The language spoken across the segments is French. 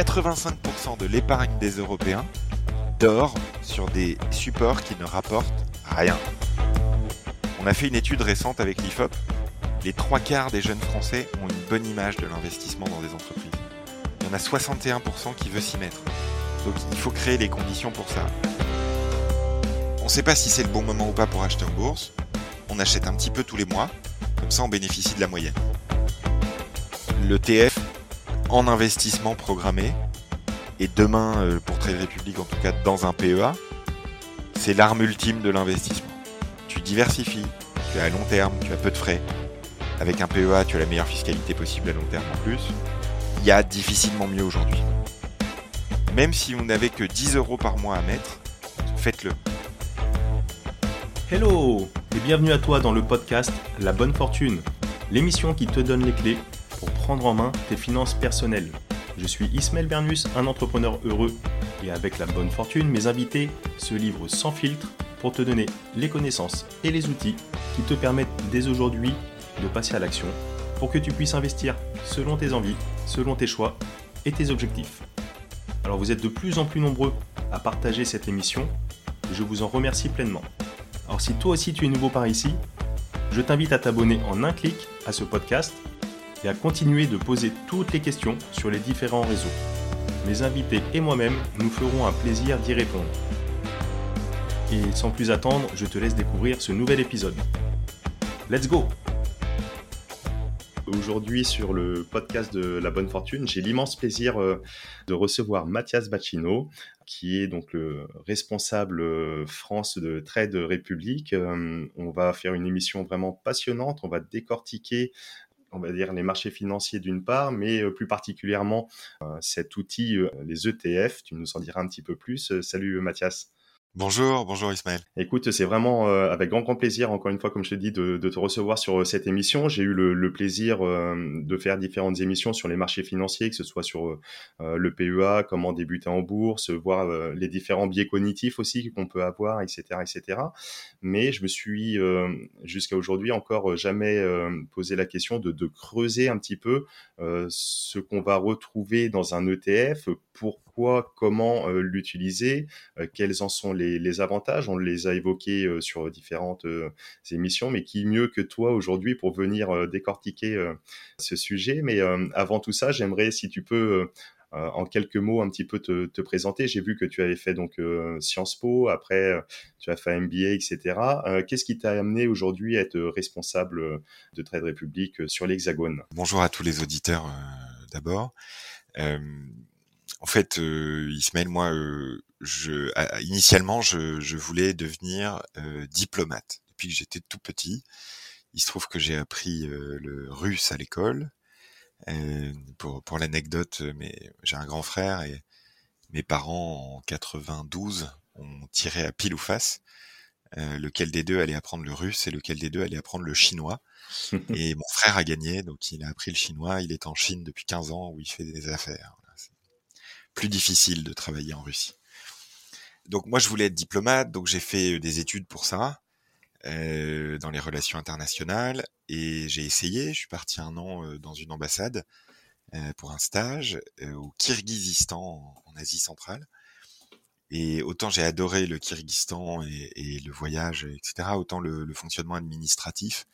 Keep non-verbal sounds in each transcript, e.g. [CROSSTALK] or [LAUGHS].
85% de l'épargne des Européens dort sur des supports qui ne rapportent rien. On a fait une étude récente avec l'IFOP. Les trois quarts des jeunes Français ont une bonne image de l'investissement dans des entreprises. Il y en a 61% qui veut s'y mettre. Donc il faut créer les conditions pour ça. On ne sait pas si c'est le bon moment ou pas pour acheter en bourse. On achète un petit peu tous les mois. Comme ça, on bénéficie de la moyenne. En investissement programmé, et demain, euh, pour Trade Republic en tout cas, dans un PEA, c'est l'arme ultime de l'investissement. Tu diversifies, tu as à long terme, tu as peu de frais. Avec un PEA, tu as la meilleure fiscalité possible à long terme en plus. Il y a difficilement mieux aujourd'hui. Même si vous n'avez que 10 euros par mois à mettre, faites-le. Hello et bienvenue à toi dans le podcast La Bonne Fortune, l'émission qui te donne les clés prendre en main tes finances personnelles. Je suis Ismaël Bernus, un entrepreneur heureux et avec la bonne fortune, mes invités se livrent sans filtre pour te donner les connaissances et les outils qui te permettent dès aujourd'hui de passer à l'action pour que tu puisses investir selon tes envies, selon tes choix et tes objectifs. Alors vous êtes de plus en plus nombreux à partager cette émission je vous en remercie pleinement. Alors si toi aussi tu es nouveau par ici, je t'invite à t'abonner en un clic à ce podcast et à continuer de poser toutes les questions sur les différents réseaux. Mes invités et moi-même nous ferons un plaisir d'y répondre. Et sans plus attendre, je te laisse découvrir ce nouvel épisode. Let's go Aujourd'hui sur le podcast de La Bonne Fortune, j'ai l'immense plaisir euh, de recevoir Mathias Bacchino, qui est donc le responsable euh, France de Trade République. Euh, on va faire une émission vraiment passionnante, on va décortiquer on va dire les marchés financiers d'une part, mais plus particulièrement cet outil, les ETF. Tu nous en diras un petit peu plus. Salut Mathias. Bonjour, bonjour Ismaël. Écoute, c'est vraiment euh, avec grand grand plaisir, encore une fois, comme je te dis, de, te recevoir sur euh, cette émission. J'ai eu le, plaisir euh, de faire différentes émissions sur les marchés financiers, que ce soit sur le PEA, comment débuter en bourse, voir les différents biais cognitifs aussi qu'on peut avoir, etc., etc. Mais je me suis jusqu'à aujourd'hui encore jamais posé la question de, de, creuser un petit peu ce qu'on va retrouver dans un ETF, comment l'utiliser, quels en sont les avantages. On les a évoqués euh, sur différentes euh, émissions, mais qui mieux que toi aujourd'hui pour venir euh, décortiquer ce sujet. Mais avant tout ça, j'aimerais, si tu peux, en quelques mots, un petit peu te, présenter. J'ai vu que tu avais fait donc Sciences Po, après tu as fait MBA, etc. Qu'est-ce qui t'a amené aujourd'hui à être responsable de Trade Republic sur l'Hexagone? Bonjour à tous les auditeurs d'abord. En fait, euh, Ismaël, moi, euh, je, initialement, je, je, voulais devenir euh, diplomate depuis que j'étais tout petit. Il se trouve que j'ai appris euh, le russe à l'école. pour pour l'anecdote, mais j'ai un grand frère et mes parents en 92 ont tiré à pile ou face. lequel des deux allait apprendre le russe et lequel des deux allait apprendre le chinois. [LAUGHS] et mon frère a gagné, donc il a appris le chinois. Il est en Chine depuis 15 ans où il fait des affaires plus difficile de travailler en Russie. Donc moi je voulais être diplomate, donc j'ai fait euh, des études pour ça euh, dans les relations internationales et j'ai essayé. Je suis parti un an euh, dans une ambassade pour un stage au Kyrgyzstan en, Asie centrale. Et autant j'ai adoré le Kyrgyzstan et, et, le voyage, etc. Autant le, le fonctionnement administratif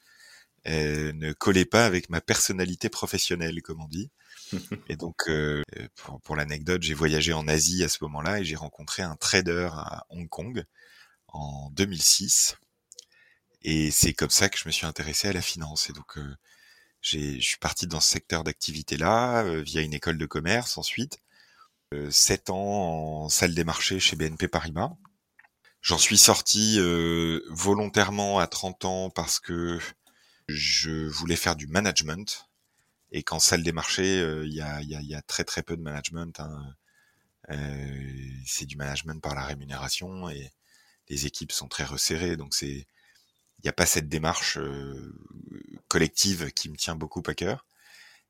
ne collait pas avec ma personnalité professionnelle, comme on dit. Et donc, euh, pour, pour l'anecdote, j'ai voyagé en Asie à ce moment-là et j'ai rencontré un trader à Hong Kong en 2006. Et c'est comme ça que je me suis intéressé à la finance. Et donc, euh, je suis parti dans ce secteur d'activité-là euh, via une école de commerce ensuite. Euh, 7 ans en salle des marchés chez BNP Paribas. J'en suis sorti euh, volontairement à 30 ans parce que je voulais faire du management et qu'en salle des marchés, il y, a, y, a, y, a, très très peu de management. Hein. Euh, c'est du management par la rémunération et les équipes sont très resserrées, donc c'est il n'y a pas cette démarche euh, collective qui me tient beaucoup à cœur.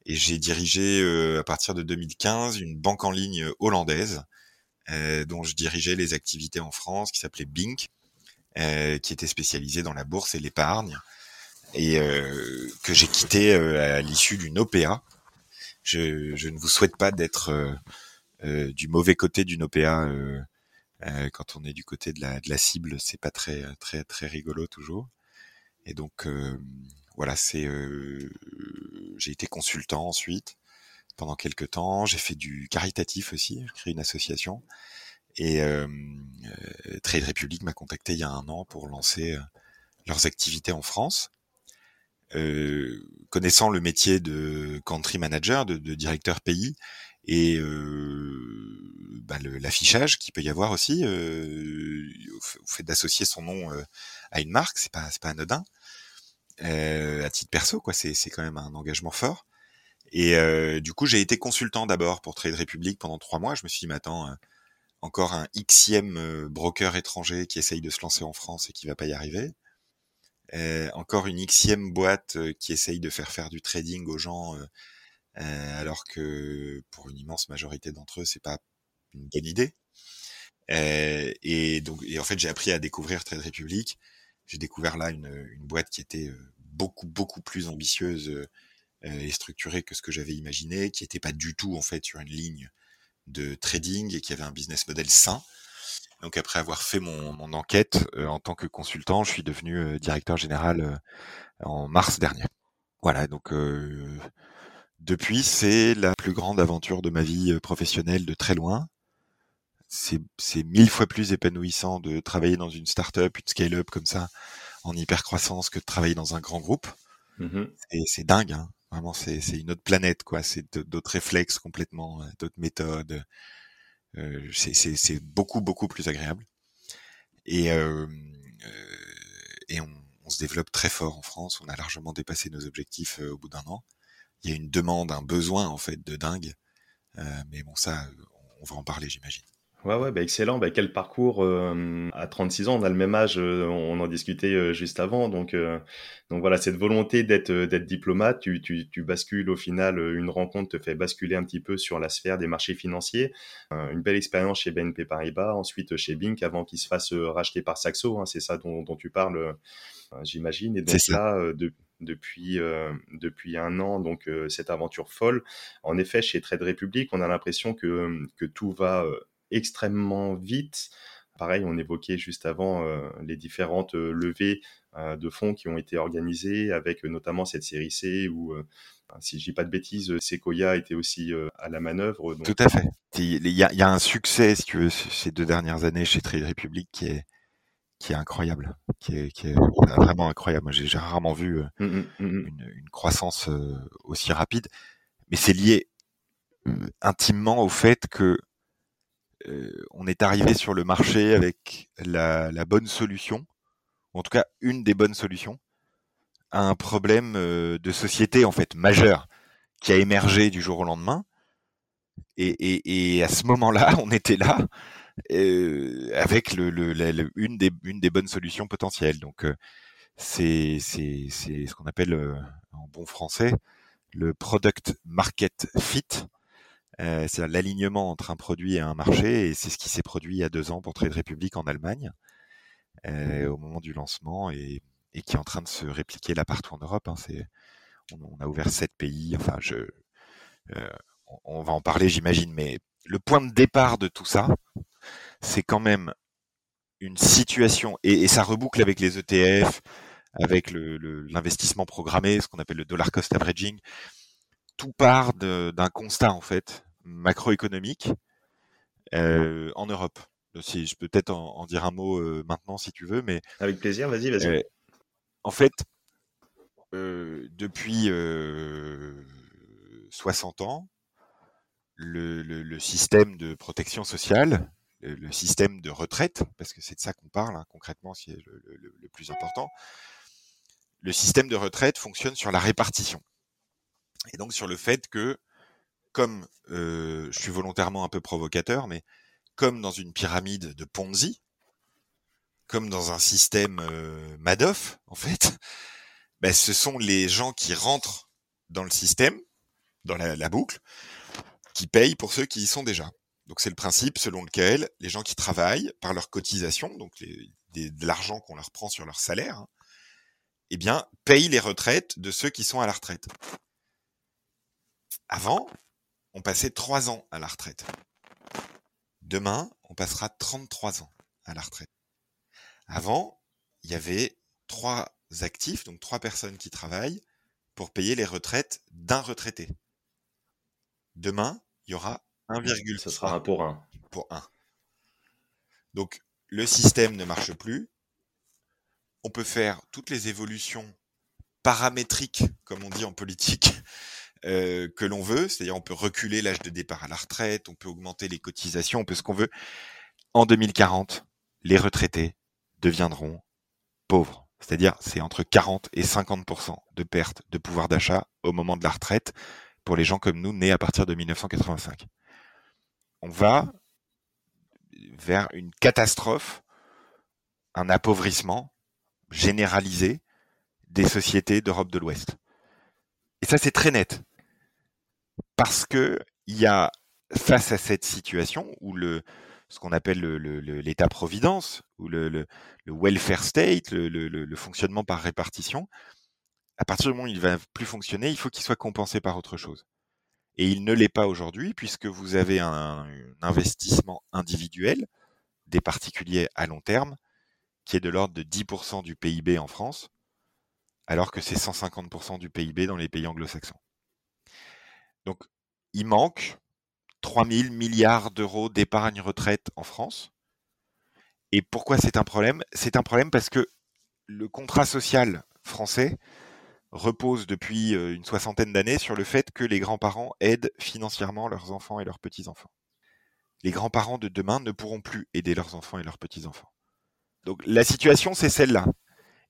Et j'ai dirigé euh, à partir de 2015 une banque en ligne hollandaise euh, dont je dirigeais les activités en France, qui s'appelait Bink, euh, qui était spécialisée dans la bourse et l'épargne et euh, que j'ai quitté euh, à l'issue d'une OPA. Je, je, ne vous souhaite pas d'être euh, du mauvais côté d'une OPA. quand on est du côté de la, de la cible, c'est pas très très très rigolo toujours. Et donc voilà, c'est j'ai été consultant ensuite pendant quelques temps. J'ai fait du caritatif aussi, j'ai créé une association. Et euh, Trade Republic m'a contacté il y a un an pour lancer leurs activités en France. Euh, connaissant le métier de country manager, de, de directeur pays, et euh, bah, l'affichage qu'il peut y avoir aussi, euh, au fait d'associer son nom à une marque, c'est pas c'est pas anodin. à titre perso, quoi, c'est c'est quand même un engagement fort. Et du coup, j'ai été consultant d'abord pour Trade Republic pendant trois mois. Je me suis dit, mais attends, encore un xème broker étranger qui essaye de se lancer en France et qui va pas y arriver. Euh, encore une xème boîte euh, qui essaye de faire faire du trading aux gens, euh, alors que pour une immense majorité d'entre eux, c'est pas une bonne idée. et donc, et en fait, j'ai appris à découvrir Trade Republic. J'ai découvert là une, une, boîte qui était beaucoup beaucoup plus ambitieuse et structurée que ce que j'avais imaginé, qui était pas du tout en fait sur une ligne de trading et qui avait un business model sain. Donc après avoir fait mon, mon enquête euh, en tant que consultant, je suis devenu euh, directeur général euh, en mars dernier. Voilà, donc depuis, c'est la plus grande aventure de ma vie professionnelle de très loin. C'est mille fois plus épanouissant de travailler dans une start-up, une scale-up comme ça, en hyper croissance, que de travailler dans un grand groupe. Mmh et c'est dingue, hein. vraiment, c'est une autre planète, quoi. C'est d'autres réflexes complètement, d'autres méthodes. Euh, c'est beaucoup beaucoup plus agréable. Et euh, euh, et on, on, se développe très fort en France. On a largement dépassé nos objectifs au bout d'un an. Il y a une demande, un besoin en fait de dingue. mais bon, ça, on va en parler, j'imagine. Ouais, ouais, bah excellent. Bah, quel parcours euh, à 36 ans, on a le même âge, euh, on en discutait euh, juste avant. Donc, donc voilà, cette volonté d'être d'être diplomate, tu, tu, tu, bascules au final, une rencontre te fait basculer un petit peu sur la sphère des marchés financiers. une belle expérience chez BNP Paribas, ensuite chez Bink, avant qu'il se fasse racheter par Saxo. Hein, c'est ça dont, dont, tu parles, j'imagine. Et donc là, de, depuis depuis un an donc cette aventure folle en effet chez Trade Republic on a l'impression que que tout va extrêmement vite. Pareil, on évoquait juste avant euh, les différentes euh, levées euh, de fonds qui ont été organisées, avec notamment cette série C où, si je dis pas de bêtises, Sequoia était aussi à la manœuvre. Tout à fait. Il y, a, un succès, si tu veux, ces deux dernières années chez Trade Republic qui est qui est incroyable, qui est, vraiment incroyable. Moi, j'ai rarement vu mmh, mmh, mmh, une, une, croissance aussi rapide, mais c'est lié intimement au fait que on est arrivé sur le marché avec la, bonne solution, en tout cas une des bonnes solutions, à un problème euh, de société en fait majeur qui a émergé du jour au lendemain. Et, à ce moment-là, [LAUGHS] on était là euh, avec une, des, bonnes solutions potentielles. Donc c'est ce qu'on appelle en bon français le product market fit. Euh, c'est l'alignement entre un produit et un marché, et c'est ce qui s'est produit il y a deux ans pour Trade Republic en Allemagne, euh, au moment du lancement, et, qui est en train de se répliquer là partout en Europe. Hein. on, a ouvert sept pays. Enfin, je, euh, on, va en parler, j'imagine, mais le point de départ de tout ça, c'est quand même une situation, et, ça reboucle avec les ETF, avec l'investissement programmé, ce qu'on appelle le dollar cost averaging. Tout part d'un constat en fait macroéconomique euh, en Europe. Si je peux peut-être en, dire un mot euh, maintenant si tu veux, mais avec plaisir, vas-y, vas-y. Euh, en fait, depuis 60 ans, le, système de protection sociale, le, système de retraite, parce que c'est de ça qu'on parle hein, concrètement, c'est le, le, plus important, le système de retraite fonctionne sur la répartition. Et donc sur le fait que comme euh, je suis volontairement un peu provocateur, mais comme dans une pyramide de Ponzi, comme dans un système euh, Madoff, en fait, [LAUGHS] ben, ce sont les gens qui rentrent dans le système, dans la, boucle, qui payent pour ceux qui y sont déjà. Donc c'est le principe selon lequel les gens qui travaillent par leur cotisation, donc de l'argent qu'on leur prend sur leur salaire, hein, eh bien, payent les retraites de ceux qui sont à la retraite. Avant, on passait trois ans à la retraite. Demain, on passera 33 ans à la retraite. Avant, il y avait trois actifs, donc trois personnes qui travaillent pour payer les retraites d'un retraité. Demain, il y aura 1,3. Ce sera un pour un. Pour un. Donc, le système ne marche plus. On peut faire toutes les évolutions paramétriques, comme on dit en politique, que l'on veut. C'est-à-dire, on peut reculer l'âge de départ à la retraite, on peut augmenter les cotisations, on peut ce qu'on veut. En 2040, les retraités deviendront pauvres. C'est-à-dire, c'est entre 40 et 50% de perte de pouvoir d'achat au moment de la retraite pour les gens comme nous nés à partir de 1985. On va vers une catastrophe, un appauvrissement généralisé des sociétés d'Europe de l'Ouest. Et ça, c'est très net. Parce que il y a, face à cette situation où le, ce qu'on appelle l'État-providence ou le, welfare state, le, fonctionnement par répartition, à partir du moment où il va plus fonctionner, il faut qu'il soit compensé par autre chose. Et il ne l'est pas aujourd'hui puisque vous avez un, investissement individuel des particuliers à long terme qui est de l'ordre de 10% du PIB en France, alors que c'est 150% du PIB dans les pays anglo-saxons. Donc, il manque 3 000 milliards d'euros d'épargne retraite en France. Et pourquoi c'est un problème? C'est un problème parce que le contrat social français repose depuis euh, une soixantaine d'années sur le fait que les grands-parents aident financièrement leurs enfants et leurs petits-enfants. Les grands-parents de demain ne pourront plus aider leurs enfants et leurs petits-enfants. Donc la situation, c'est celle-là.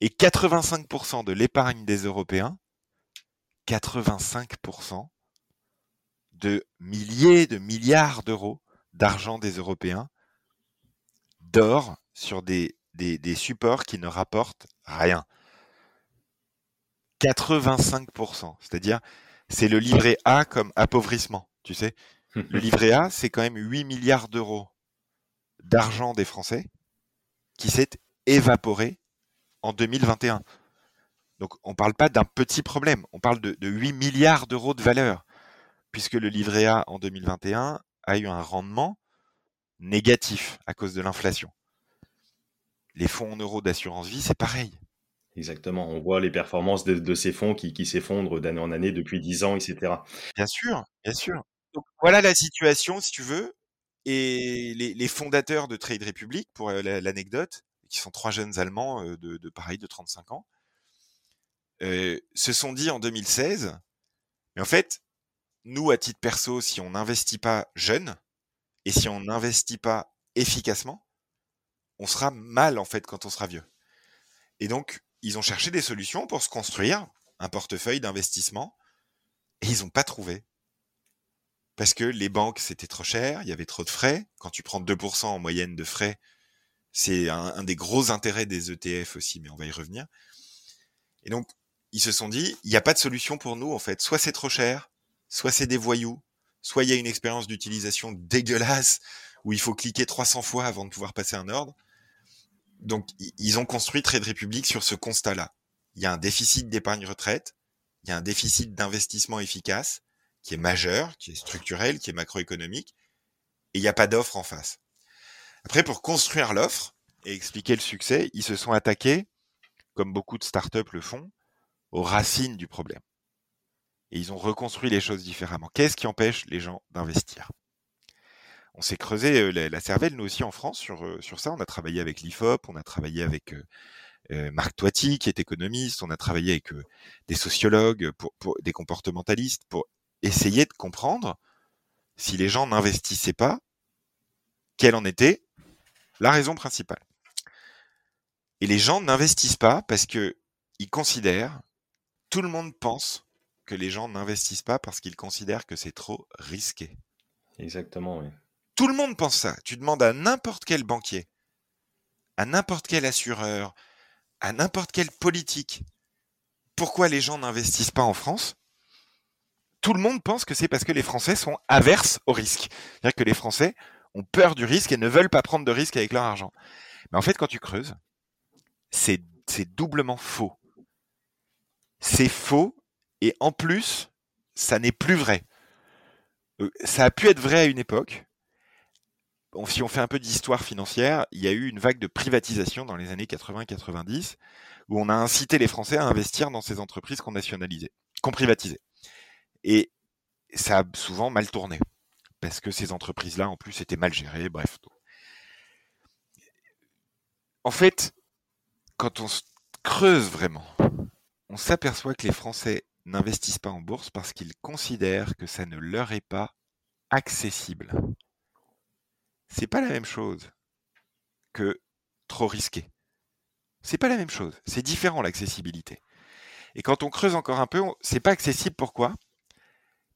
Et 85% de l'épargne des Européens, 85% de milliers de milliards d'euros d'argent des Européens dort sur des, des, supports qui ne rapportent rien. 85%, c'est-à-dire c'est le livret A comme appauvrissement, tu sais. [LAUGHS] Le livret A, c'est quand même 8 milliards d'euros d'argent des Français qui s'est évaporé en 2021. Donc on ne parle pas d'un petit problème, on parle de, de 8 milliards d'euros de valeur puisque le livret A en 2021 a eu un rendement négatif à cause de l'inflation. Les fonds en euros d'assurance vie, c'est pareil. Exactement, on voit les performances de, ces fonds qui, s'effondrent d'année en année depuis 10 ans, etc. Bien sûr, bien sûr. voilà la situation, si tu veux. Et les, fondateurs de Trade Republic, pour euh, l'anecdote, qui sont trois jeunes Allemands euh, de, pareil, de 35 ans, se sont dit en 2016, mais en fait, nous, à titre perso, si on n'investit pas jeune et si on n'investit pas efficacement, on sera mal en fait quand on sera vieux. Et donc, ils ont cherché des solutions pour se construire un portefeuille d'investissement et ils n'ont pas trouvé. Parce que les banques, c'était trop cher, il y avait trop de frais. Quand tu prends 2% en moyenne de frais, c'est un, des gros intérêts des ETF aussi, mais on va y revenir. Et donc, ils se sont dit, il n'y a pas de solution pour nous, en fait. Soit c'est trop cher, soit c'est des voyous, soit il y a une expérience d'utilisation dégueulasse où il faut cliquer 300 fois avant de pouvoir passer un ordre. Donc, ils ont construit Trade Republic sur ce constat-là. Il y a un déficit d'épargne retraite, il y a un déficit d'investissement efficace qui est majeur, qui est structurel, qui est macroéconomique, et il n'y a pas d'offre en face. Après, pour construire l'offre et expliquer le succès, ils se sont attaqués, comme beaucoup de startups le font, aux racines du problème et ils ont reconstruit les choses différemment. Qu'est-ce qui empêche les gens d'investir? On s'est creusé euh, la, cervelle, nous aussi en France, sur, euh, sur ça. On a travaillé avec l'IFOP, on a travaillé avec euh, Marc Toiti, qui est économiste, on a travaillé avec des sociologues, des comportementalistes, pour essayer de comprendre si les gens n'investissaient pas, quelle en était la raison principale. Et les gens n'investissent pas parce que ils considèrent, tout le monde pense que les gens n'investissent pas parce qu'ils considèrent que c'est trop risqué. Exactement, oui. Tout le monde pense ça. Tu demandes à n'importe quel banquier, à n'importe quel assureur, à n'importe quel politique, pourquoi les gens n'investissent pas en France? Tout le monde pense que c'est parce que les Français sont averses au risque. C'est-à-dire que les Français ont peur du risque et ne veulent pas prendre de risques avec leur argent. Mais en fait, quand tu creuses, c'est doublement faux. C'est faux et en plus, ça n'est plus vrai. Euh, ça a pu être vrai à une époque. si on fait un peu d'histoire financière, il y a eu une vague de privatisation dans les années 80-90 où on a incité les Français à investir dans ces entreprises qu'on nationalisait, qu'on privatisait. Et ça a souvent mal tourné parce que ces entreprises-là, en plus, étaient mal gérées. Bref. En fait, quand on se creuse vraiment, on s'aperçoit que les Français n'investissent pas en bourse parce qu'ils considèrent que ça ne leur est pas accessible. C'est pas la même chose que trop risqué. C'est pas la même chose. C'est différent l'accessibilité. Et quand on creuse encore un peu, c'est pas accessible. Pourquoi?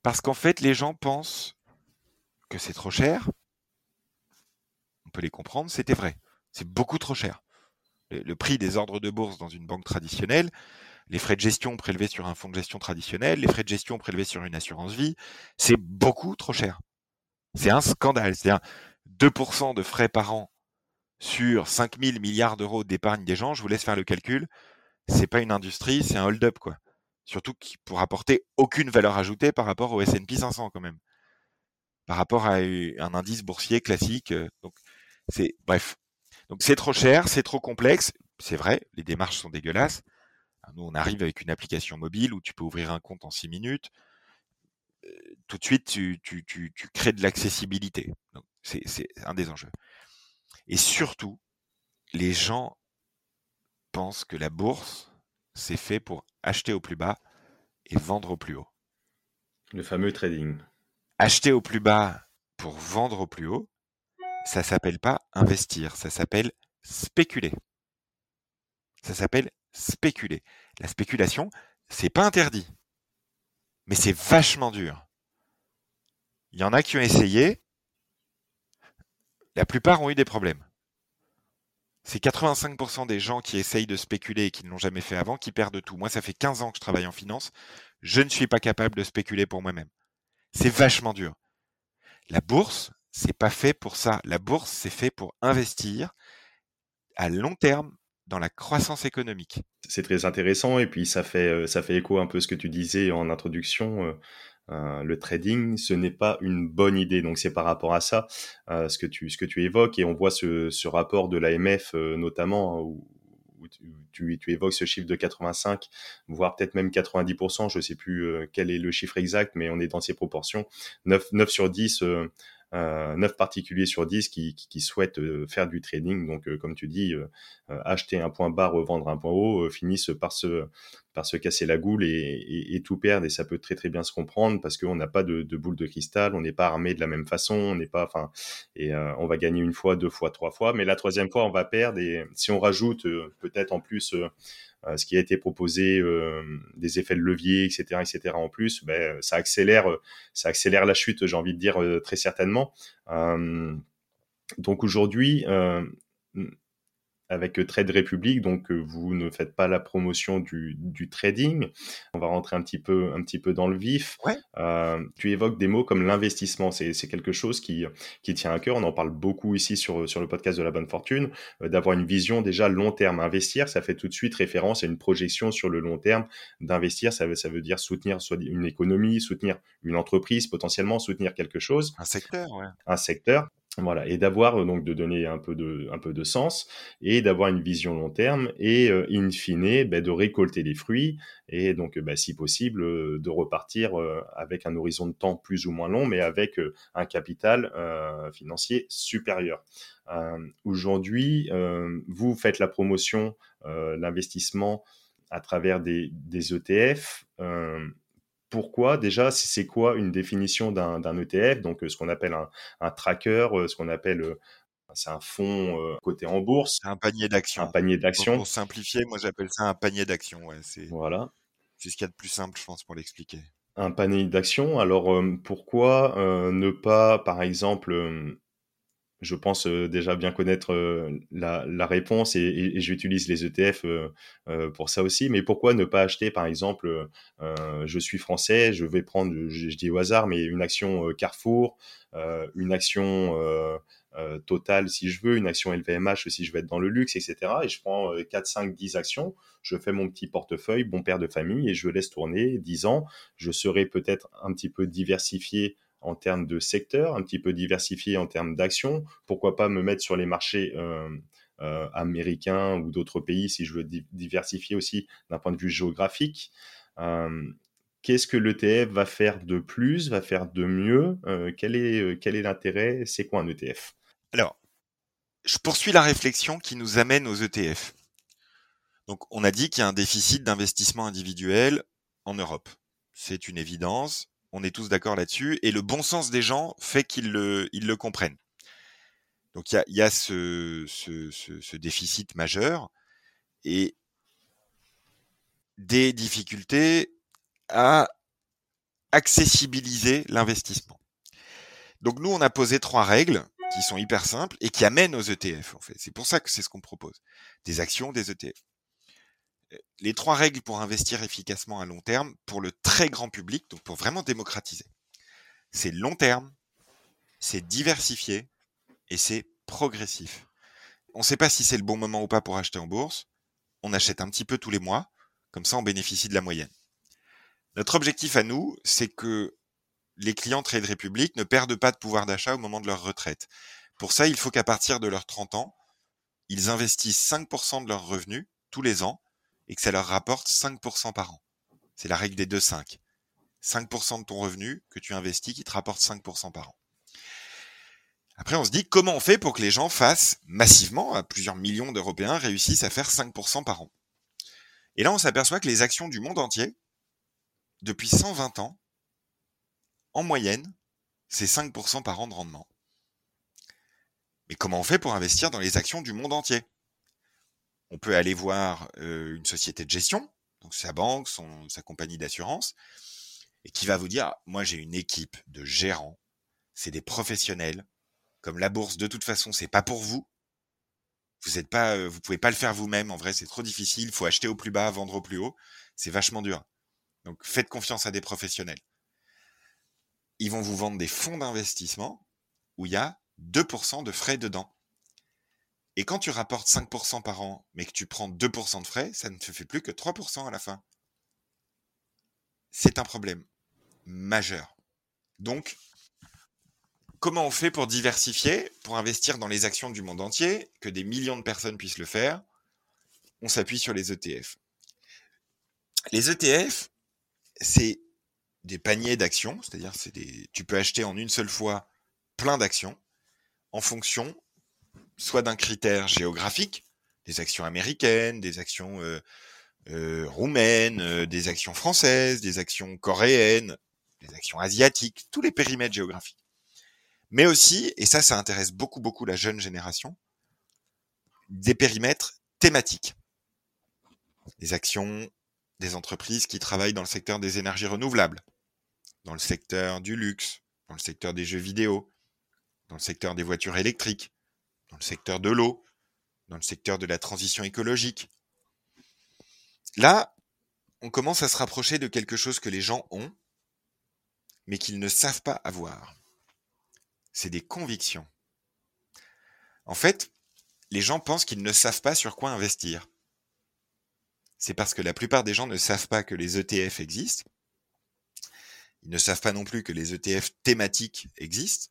Parce qu'en fait, les gens pensent que c'est trop cher. On peut les comprendre, c'était vrai. C'est beaucoup trop cher. Le, prix des ordres de bourse dans une banque traditionnelle, les frais de gestion prélevés sur un fonds de gestion traditionnel, les frais de gestion prélevés sur une assurance vie, c'est beaucoup trop cher. C'est un scandale. C'est un 2% de frais par an sur 5000 milliards d'euros d'épargne des gens, je vous laisse faire le calcul. C'est pas une industrie, c'est un hold-up, quoi. Surtout pour apporter aucune valeur ajoutée par rapport au S&P 500, quand même. Par rapport à un indice boursier classique. Euh, donc, c'est, bref. Donc, c'est trop cher, c'est trop complexe. C'est vrai, les démarches sont dégueulasses. Nous, on arrive avec une application mobile où tu peux ouvrir un compte en 6 minutes. Euh, tout de suite, tu, tu crées de l'accessibilité. C'est un des enjeux. Et surtout, les gens pensent que la bourse, c'est fait pour acheter au plus bas et vendre au plus haut. Le fameux trading. Acheter au plus bas pour vendre au plus haut, ça s'appelle pas investir, ça s'appelle spéculer. Ça s'appelle spéculer. La spéculation, c'est pas interdit, mais c'est vachement dur. Il y en a qui ont essayé, la plupart ont eu des problèmes. C'est 85% des gens qui essayent de spéculer et qui ne l'ont jamais fait avant qui perdent tout. Moi, ça fait 15 ans que je travaille en finance. Je ne suis pas capable de spéculer pour moi-même. C'est vachement dur. La bourse, c'est pas fait pour ça. La bourse, c'est fait pour investir à long terme dans la croissance économique. C'est très intéressant et puis ça fait euh, ça fait écho un peu ce que tu disais en introduction. Euh, euh, le trading, ce n'est pas une bonne idée. Donc c'est par rapport à ça ce que tu évoques et on voit ce, rapport de l'AMF notamment hein, où, tu, évoques ce chiffre de 85, voire peut-être même 90%, je ne sais plus quel est le chiffre exact, mais on est dans ces proportions. 9, 9 sur 10 euh, 9 particuliers sur 10 qui, qui, souhaitent euh, faire du trading. Donc, euh, comme tu dis, euh, acheter un point bas, revendre un point haut, finissent par se, par se casser la goule et, tout perdre. Et ça peut très très bien se comprendre parce qu'on n'a pas de, de, boule de cristal, on n'est pas armé de la même façon, on n'est pas, enfin, et on va gagner une fois, deux fois, trois fois, mais la troisième fois on va perdre. Et si on rajoute peut-être en plus euh, ce qui a été proposé, euh, des effets de levier, etc., etc. En plus, ben, ça accélère, ça accélère la chute, j'ai envie de dire euh, très certainement. donc aujourd'hui, avec Trade Republic, donc euh, vous ne faites pas la promotion du, du, trading. On va rentrer un petit peu, un petit peu dans le vif. Ouais. Euh, tu évoques des mots comme l'investissement. C'est, c'est quelque chose qui, qui tient à cœur. On en parle beaucoup ici sur, sur le podcast de la bonne fortune, euh, d'avoir une vision déjà long terme. Investir, ça fait tout de suite référence à une projection sur le long terme. D'investir, ça veut, ça veut dire soutenir soit une économie, soutenir une entreprise, potentiellement soutenir quelque chose. Un secteur, ouais. Un secteur. Voilà, et d'avoir euh, donc de donner un peu de un peu de sens et d'avoir une vision long terme et euh, in fine bah, de récolter les fruits et donc bah, si possible euh, de repartir avec un horizon de temps plus ou moins long mais avec un capital financier supérieur. Aujourd'hui, vous faites la promotion, l'investissement à travers des, des ETF pourquoi déjà c'est quoi une définition d'un ETF donc euh, ce qu'on appelle un, tracker euh, ce qu'on appelle euh, c'est un fonds coté en bourse un panier d'actions un panier d'actions pour simplifier moi j'appelle ça un panier d'actions ouais, c'est voilà. c'est ce qu'il y a de plus simple je pense pour l'expliquer. Un panier d'actions alors pourquoi ne pas par exemple je pense euh, déjà bien connaître euh, la, réponse et, et, j'utilise les ETF euh, pour ça aussi. Mais pourquoi ne pas acheter, par exemple, je suis français, je vais prendre, je, dis au hasard, mais une action Carrefour, une action Total si je veux, une action LVMH si je veux être dans le luxe, etc. Et je prends 4, 5, 10 actions, je fais mon petit portefeuille, bon père de famille, et je laisse tourner 10 ans. Je serai peut-être un petit peu diversifié en termes de secteur, un petit peu diversifié en termes d'action. Pourquoi pas me mettre sur les marchés euh, euh, américains ou d'autres pays si je veux diversifier aussi d'un point de vue géographique. Euh, qu'est-ce que l'ETF va faire de plus, va faire de mieux Quel est quel est l'intérêt? C'est quoi un ETF Alors, je poursuis la réflexion qui nous amène aux ETF. Donc, on a dit qu'il y a un déficit d'investissement individuel en Europe. C'est une évidence on est tous d'accord là-dessus, et le bon sens des gens fait qu'ils le, comprennent. Donc il y a, ce, ce, déficit majeur et des difficultés à accessibiliser l'investissement. Donc nous, on a posé trois règles qui sont hyper simples et qui amènent aux ETF en fait. C'est pour ça que c'est ce qu'on propose. Des actions, des ETF les trois règles pour investir efficacement à long terme pour le très grand public, donc pour vraiment démocratiser. C'est long terme, c'est diversifié et c'est progressif. On ne sait pas si c'est le bon moment ou pas pour acheter en bourse. On achète un petit peu tous les mois, comme ça on bénéficie de la moyenne. Notre objectif à nous, c'est que les clients Trade Republic ne perdent pas de pouvoir d'achat au moment de leur retraite. Pour ça, il faut qu'à partir de leurs 30 ans, ils investissent 5% de leurs revenus tous les ans et que ça leur rapporte 5% par an. C'est la règle des 2-5. 5% de ton revenu que tu investis qui te rapporte 5% par an. Après, on se dit comment on fait pour que les gens fassent massivement, à plusieurs millions d'Européens réussissent à faire 5% par an. Et là, on s'aperçoit que les actions du monde entier, depuis 120 ans, en moyenne, c'est 5% par an de rendement. Mais comment on fait pour investir dans les actions du monde entier? On peut aller voir une société de gestion, donc sa banque, sa compagnie d'assurance, et qui va vous dire, moi j'ai une équipe de gérants, c'est des professionnels, comme la bourse de toute façon c'est pas pour vous, vous êtes pas, vous pouvez pas le faire vous-même, en vrai c'est trop difficile, il faut acheter au plus bas, vendre au plus haut, c'est vachement dur. Donc faites confiance à des professionnels. Ils vont vous vendre des fonds d'investissement où il y a 2% de frais dedans. Et quand tu rapportes 5% par an, mais que tu prends 2% de frais, ça ne te fait plus que 3% à la fin. C'est un problème majeur. Donc, comment on fait pour diversifier, pour investir dans les actions du monde entier, que des millions de personnes puissent le faire? On s'appuie sur les ETF. Les ETF, c'est des paniers d'actions, c'est-à-dire tu peux acheter en une seule fois plein d'actions en fonction soit d'un critère géographique, des actions américaines, des actions euh, euh, roumaines, euh, des actions françaises, des actions coréennes, des actions asiatiques, tous les périmètres géographiques. Mais aussi, et ça, ça intéresse beaucoup, beaucoup la jeune génération, des périmètres thématiques. Des actions des entreprises qui travaillent dans le secteur des énergies renouvelables, dans le secteur du luxe, dans le secteur des jeux vidéo, dans le secteur des voitures électriques, dans le secteur de l'eau, dans le secteur de la transition écologique. Là, on commence à se rapprocher de quelque chose que les gens ont, mais qu'ils ne savent pas avoir. C'est des convictions. En fait, les gens pensent qu'ils ne savent pas sur quoi investir. C'est parce que la plupart des gens ne savent pas que les ETF existent. Ils ne savent pas non plus que les ETF thématiques existent.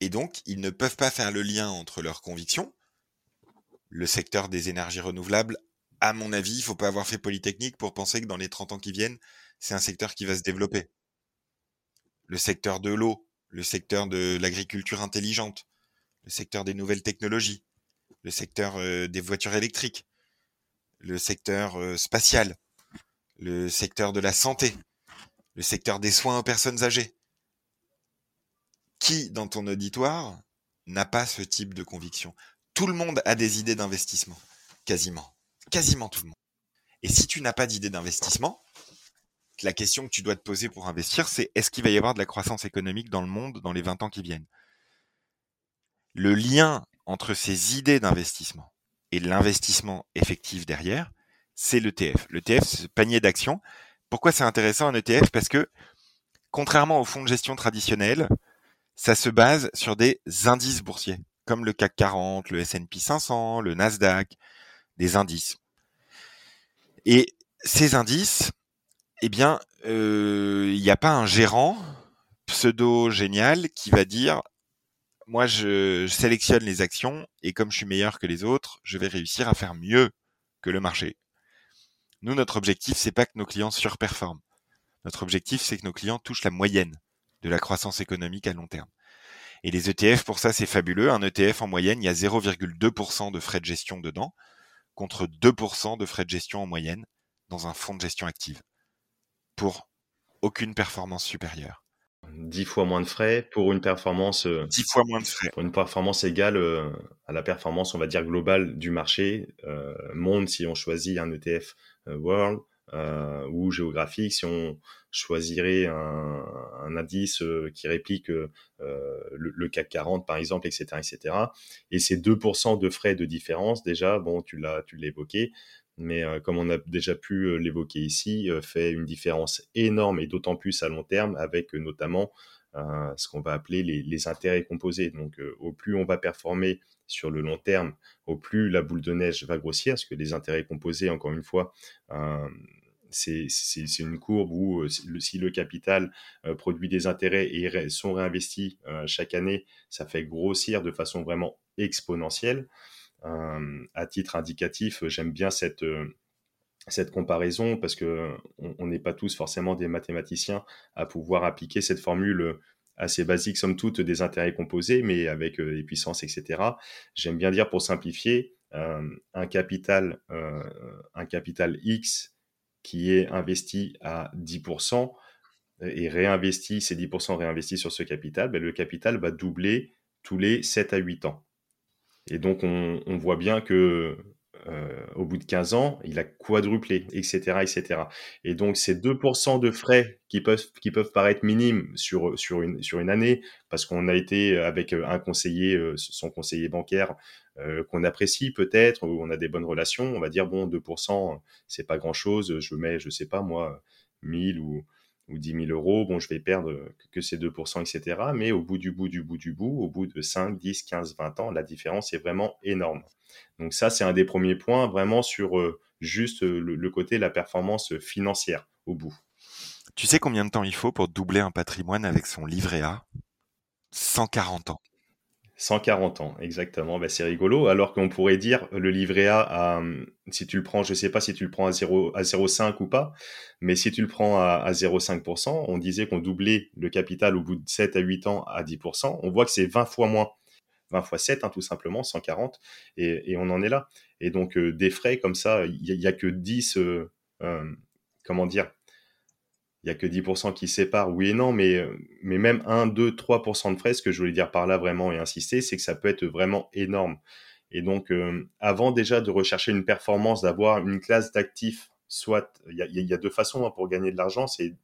Et donc, ils ne peuvent pas faire le lien entre leurs convictions. Le secteur des énergies renouvelables, à mon avis, il ne faut pas avoir fait Polytechnique pour penser que dans les 30 ans qui viennent, c'est un secteur qui va se développer. Le secteur de l'eau, le secteur de l'agriculture intelligente, le secteur des nouvelles technologies, le secteur euh, des voitures électriques, le secteur euh, spatial, le secteur de la santé, le secteur des soins aux personnes âgées, qui, dans ton auditoire, n'a pas ce type de conviction? Tout le monde a des idées d'investissement, quasiment. Quasiment tout le monde. Et si tu n'as pas d'idée d'investissement, la question que tu dois te poser pour investir, c'est est-ce qu'il va y avoir de la croissance économique dans le monde dans les 20 ans qui viennent? Le lien entre ces idées d'investissement et l'investissement effectif derrière, c'est l'ETF. L'ETF, c'est ce panier d'actions. Pourquoi c'est intéressant un ETF Parce que, contrairement aux fonds de gestion traditionnels, ça se base sur des indices boursiers, comme le CAC 40, le S&P 500, le Nasdaq, des indices. Et ces indices, eh bien, euh, il n'y a pas un gérant pseudo génial qui va dire moi je, sélectionne les actions et comme je suis meilleur que les autres, je vais réussir à faire mieux que le marché. Nous, notre objectif, c'est pas que nos clients surperforment. Notre objectif, c'est que nos clients touchent la moyenne de la croissance économique à long terme. Et les ETF, pour ça, c'est fabuleux. Un ETF, en moyenne, il y a 0,2% de frais de gestion dedans, contre 2% de frais de gestion en moyenne dans un fonds de gestion active. Pour aucune performance supérieure. 10 fois moins de frais pour une performance 10 euh, fois moins de frais pour une performance égale euh, à la performance on va dire globale du marché euh, monde si on choisit un ETF World ou géographique si on choisirait un, indice qui réplique le, le, CAC 40 par exemple etc etc et ces 2% de frais de différence déjà bon tu l'as évoqué mais euh, comme on a déjà pu euh, l'évoquer ici, euh, fait une différence énorme et d'autant plus à long terme avec notamment ce qu'on va appeler les, intérêts composés. Donc au plus on va performer sur le long terme, au plus la boule de neige va grossir, parce que les intérêts composés, encore une fois, c'est une courbe où si le capital produit des intérêts et sont réinvestis chaque année, ça fait grossir de façon vraiment exponentielle. Euh, à titre indicatif, j'aime bien cette euh, comparaison parce que on n'est pas tous forcément des mathématiciens à pouvoir appliquer cette formule assez basique somme toute des intérêts composés, mais avec euh, des puissances, etc. J'aime bien dire pour simplifier, un capital un capital X qui est investi à 10% et réinvesti, ces 10% réinvestis sur ce capital, ben le capital va doubler tous les 7 à 8 ans. Et donc, on, voit bien que euh, au bout de 15 ans, il a quadruplé, etc., etc. Et donc, ces 2% de frais qui peuvent, paraître minimes sur, sur, une, sur une année, parce qu'on a été avec un conseiller, euh, son conseiller bancaire, euh, qu'on apprécie peut-être, ou on a des bonnes relations, on va dire, bon, 2%, c'est pas grand-chose, je mets, je sais pas, moi, 1000 ou, ou 10 000 euros, bon, je vais perdre que ces 2%, etc. Mais au bout du bout du bout du bout, au bout de 5, 10, 15, 20 ans, la différence est vraiment énorme. Donc ça, c'est un des premiers points vraiment sur euh, juste euh, le, le, côté la performance financière au bout. Tu sais combien de temps il faut pour doubler un patrimoine avec son livret A? 140 ans. 140 ans, exactement. Ben, c'est rigolo. Alors qu'on pourrait dire le livret A, si tu le prends, je sais pas si tu le prends à 0 à 0,5 ou pas, mais si tu le prends à, à 0,5%, on disait qu'on doublait le capital au bout de 7 à 8 ans à 10%. On voit que c'est 20 fois moins. 20 fois 7, hein, tout simplement, 140, et, et, on en est là. Et donc, euh, des frais comme ça, il n'y a, a, que 10, euh, euh, comment dire, il y a que 10% qui séparent, oui et non, mais, euh, mais même 1, 2, 3% de frais, ce que je voulais dire par là vraiment et insister, c'est que ça peut être vraiment énorme. Et donc, euh, avant déjà de rechercher une performance, d'avoir une classe d'actifs, soit, il y a, deux façons hein, pour gagner de l'argent, c'est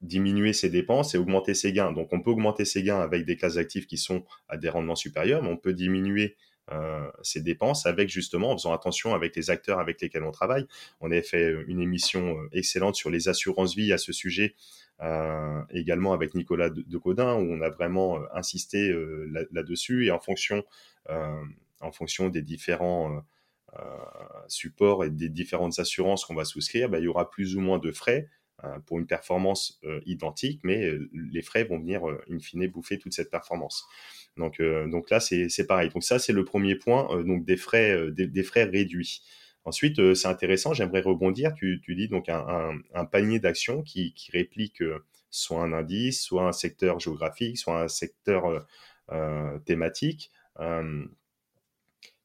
diminuer ses dépenses et augmenter ses gains. Donc, on peut augmenter ses gains avec des classes d'actifs qui sont à des rendements supérieurs, mais on peut diminuer euh, ces dépenses avec justement en faisant attention avec les acteurs avec lesquels on travaille. On avait fait une émission euh, excellente sur les assurances vie à ce sujet, euh, également avec Nicolas de, Codin où on a vraiment insisté là-dessus et en fonction, en fonction des différents supports et des différentes assurances qu'on va souscrire, bah, il y aura plus ou moins de frais pour une performance identique, mais les frais vont venir in fine bouffer toute cette performance. Donc, euh, donc là, c'est pareil. Donc ça, c'est le premier point, euh, donc des frais, euh, des, frais réduits. Ensuite, c'est intéressant, j'aimerais rebondir. Tu, dis donc un, panier d'actions qui, réplique soit un indice, soit un secteur géographique, soit un secteur thématique.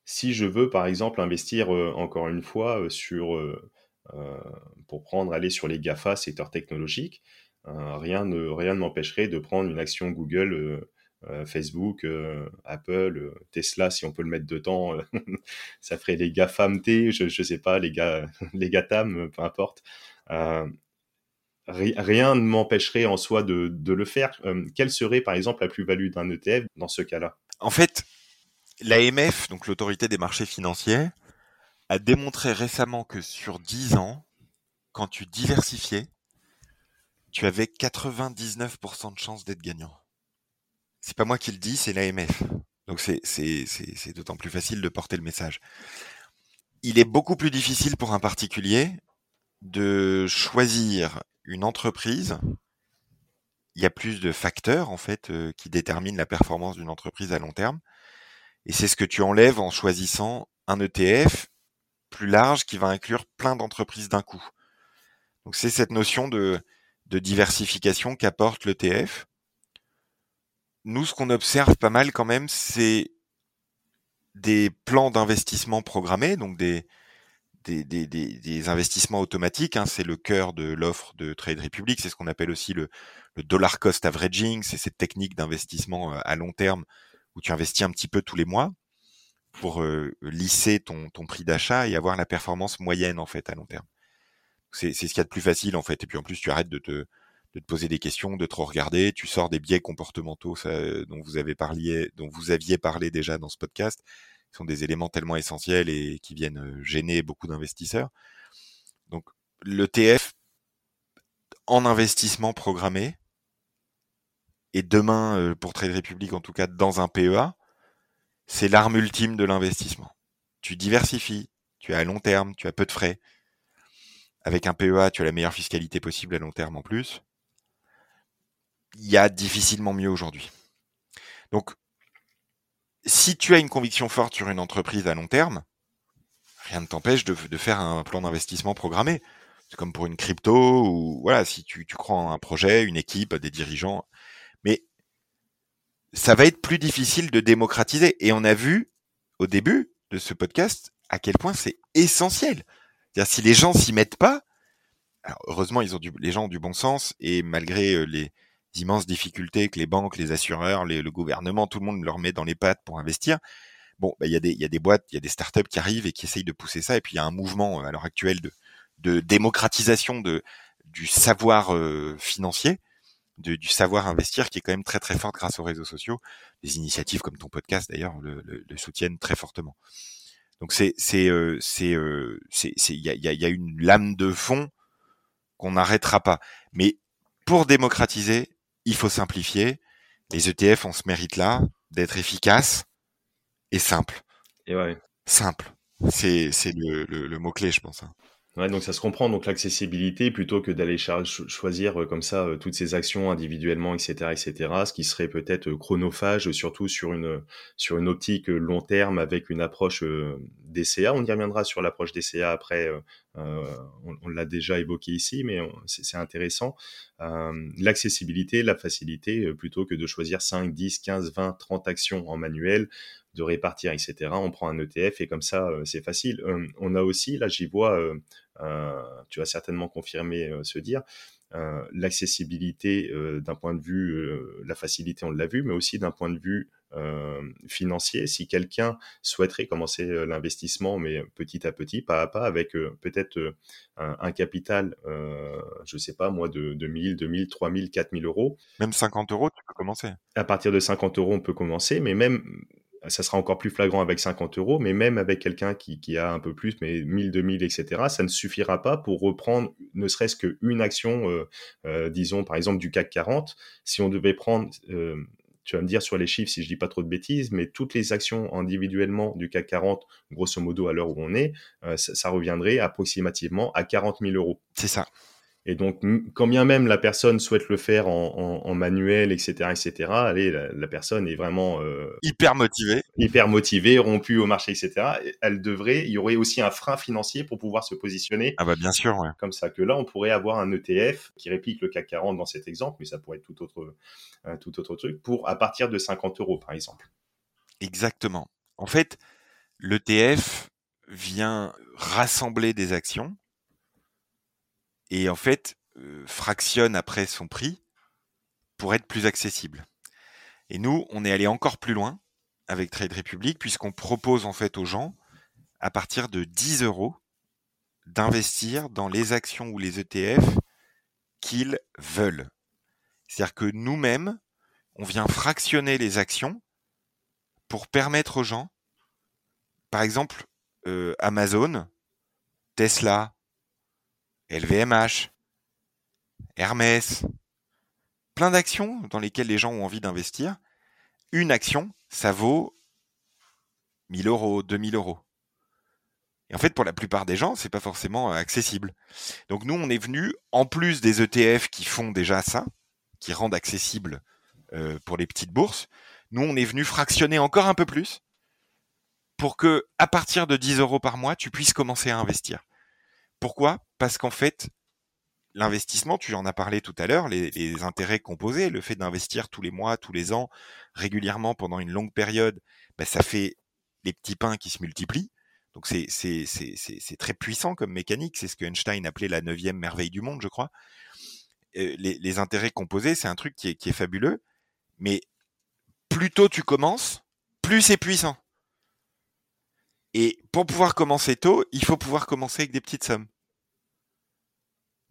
si je veux, par exemple, investir encore une fois sur, pour prendre, aller sur les GAFA, secteur technologique, rien ne, rien ne m'empêcherait de prendre une action Google Facebook, euh, Apple, euh, Tesla, si on peut le mettre dedans, [LAUGHS] ça ferait les GAFAMT, je, je sais pas, les gars, [LAUGHS] GATAM, peu importe. rien ne m'empêcherait en soi de, de le faire. quelle serait, par exemple, la plus-value d'un ETF dans ce cas-là? En fait, l'AMF, donc l'autorité des marchés financiers, a démontré récemment que sur 10 ans, quand tu diversifiais, tu avais 99% de chances d'être gagnant c'est pas moi qui le dis, c'est l'AMF. Donc c'est d'autant plus facile de porter le message. Il est beaucoup plus difficile pour un particulier de choisir une entreprise il y a plus de facteurs en fait euh, qui déterminent la performance d'une entreprise à long terme. Et c'est ce que tu enlèves en choisissant un ETF plus large qui va inclure plein d'entreprises d'un coup. Donc c'est cette notion de, de diversification qu'apporte l'ETF. Nous, ce qu'on observe pas mal quand même, c'est des plans d'investissement programmés, donc des, des, des, des, investissements automatiques. Hein, c'est le cœur de l'offre de Trade Republic. C'est ce qu'on appelle aussi le, le, dollar cost averaging. C'est cette technique d'investissement euh, à long terme où tu investis un petit peu tous les mois pour euh, lisser ton, ton prix d'achat et avoir la performance moyenne en fait à long terme. C'est ce qu'il y a de plus facile en fait. Et puis en plus, tu arrêtes de te, de te poser des questions, de trop regarder. Tu sors des biais comportementaux ça, dont vous avez parlé, dont vous aviez parlé déjà dans ce podcast sont des éléments tellement essentiels et qui viennent euh, gêner beaucoup d'investisseurs. Donc l'ETF en investissement programmé, et demain euh, pour Trade Republic en tout cas dans un PEA, c'est l'arme ultime de l'investissement. Tu diversifies, tu as à long terme, tu as peu de frais. Avec un PEA, tu as la meilleure fiscalité possible à long terme en plus. Il y a difficilement mieux aujourd'hui. Donc si tu as une conviction forte sur une entreprise à long terme, rien ne t'empêche de, faire un plan d'investissement programmé. C'est comme pour une crypto ou voilà, si tu, crois en un projet, une équipe, des dirigeants. Mais ça va être plus difficile de démocratiser. Et on a vu au début de ce podcast à quel point c'est essentiel. C'est-à-dire si les gens s'y mettent pas, heureusement ils ont les gens ont du bon sens et malgré euh, les, immenses difficultés que les banques, les assureurs, le gouvernement, tout le monde leur met dans les pattes pour investir. Bon, bah, il y, a des, y a des boîtes, il y a des startups qui arrivent et qui essayent de pousser ça. Et puis il y a un mouvement euh, à l'heure actuelle de, de démocratisation de, du savoir euh, financier, de, du savoir investir qui est quand même très très fort grâce aux réseaux sociaux. Des initiatives comme ton podcast d'ailleurs le, le, soutiennent très fortement. Donc c'est c'est euh, c'est c'est il y y, a, y a une lame de fond qu'on n'arrêtera pas. Mais pour démocratiser, il faut simplifier. Les ETF ont ce mérite-là d'être efficaces et simples. Et ouais. Simple. C'est, le, le, mot-clé, je pense. Ouais, donc ça se comprend, donc l'accessibilité, plutôt que d'aller choisir euh, comme ça euh, toutes ces actions individuellement, etc., etc., ce qui serait peut-être euh, chronophage, surtout sur une, sur une optique long terme avec une approche DCA. On y reviendra sur l'approche DCA après, on, l'a déjà évoqué ici, mais c'est intéressant. L'accessibilité, la facilité, plutôt que de choisir 5, 10, 15, 20, 30 actions en manuel, de répartir, etc. On prend un ETF et comme ça, c'est facile. On a aussi, là j'y vois, tu vas certainement confirmer ce dire, l'accessibilité d'un point de vue, la facilité, on l'a vu, mais aussi d'un point de vue financier. Si quelqu'un souhaiterait commencer l'investissement, mais petit à petit, pas à pas, avec peut-être un, capital, je sais pas moi, de, de 1000, 2000, 3000, 4000 euros. Même 50 euros, tu peux commencer. À partir de 50 euros, on peut commencer, mais même ça sera encore plus flagrant avec 50 euros, mais même avec quelqu'un qui, qui, a un peu plus, mais 1000, 2000, etc., ça ne suffira pas pour reprendre ne serait-ce qu'une action, euh, euh, disons par exemple du CAC 40. Si on devait prendre, euh, tu vas me dire sur les chiffres si je dis pas trop de bêtises, mais toutes les actions individuellement du CAC 40, grosso modo à l'heure où on est, ça, ça, reviendrait approximativement à 40 000 euros. C'est ça. Et donc, quand bien même la personne souhaite le faire en, en, manuel, etc., etc., allez, la, personne est vraiment euh, hyper motivée, hyper motivée, rompue au marché, etc. Elle devrait, il y aurait aussi un frein financier pour pouvoir se positionner. Ah bah bien sûr, ouais. Comme ça que là, on pourrait avoir un ETF qui réplique le CAC 40 dans cet exemple, mais ça pourrait être tout autre, euh, tout autre truc pour à partir de 50 euros, par exemple. Exactement. En fait, l'ETF vient rassembler des actions et en fait euh, fractionne après son prix pour être plus accessible. Et nous, on est allé encore plus loin avec Trade Republic puisqu'on propose en fait aux gens à partir de 10 euros d'investir dans les actions ou les ETF qu'ils veulent. C'est-à-dire que nous-mêmes, on vient fractionner les actions pour permettre aux gens, par exemple, euh, Amazon, Tesla, LVMH, Hermès, plein d'actions dans lesquelles les gens ont envie d'investir. Une action, ça vaut 1000 euros, 2000 euros. Et en fait, pour la plupart des gens, c'est pas forcément accessible. Donc nous, on est venu, en plus des ETF qui font déjà ça, qui rendent accessible euh, pour les petites bourses. Nous, on est venu fractionner encore un peu plus pour que, à partir de 10 euros par mois, tu puisses commencer à investir. Pourquoi? Parce qu'en fait, l'investissement, tu en as parlé tout à l'heure, les, intérêts composés, le fait d'investir tous les mois, tous les ans, régulièrement pendant une longue période, ben, ça fait les petits pains qui se multiplient. Donc c'est très puissant comme mécanique. C'est ce que Einstein appelait la neuvième merveille du monde, je crois. Euh, les, intérêts composés, c'est un truc qui est fabuleux, mais plus tôt tu commences, plus c'est puissant. Et pour pouvoir commencer tôt, il faut pouvoir commencer avec des petites sommes.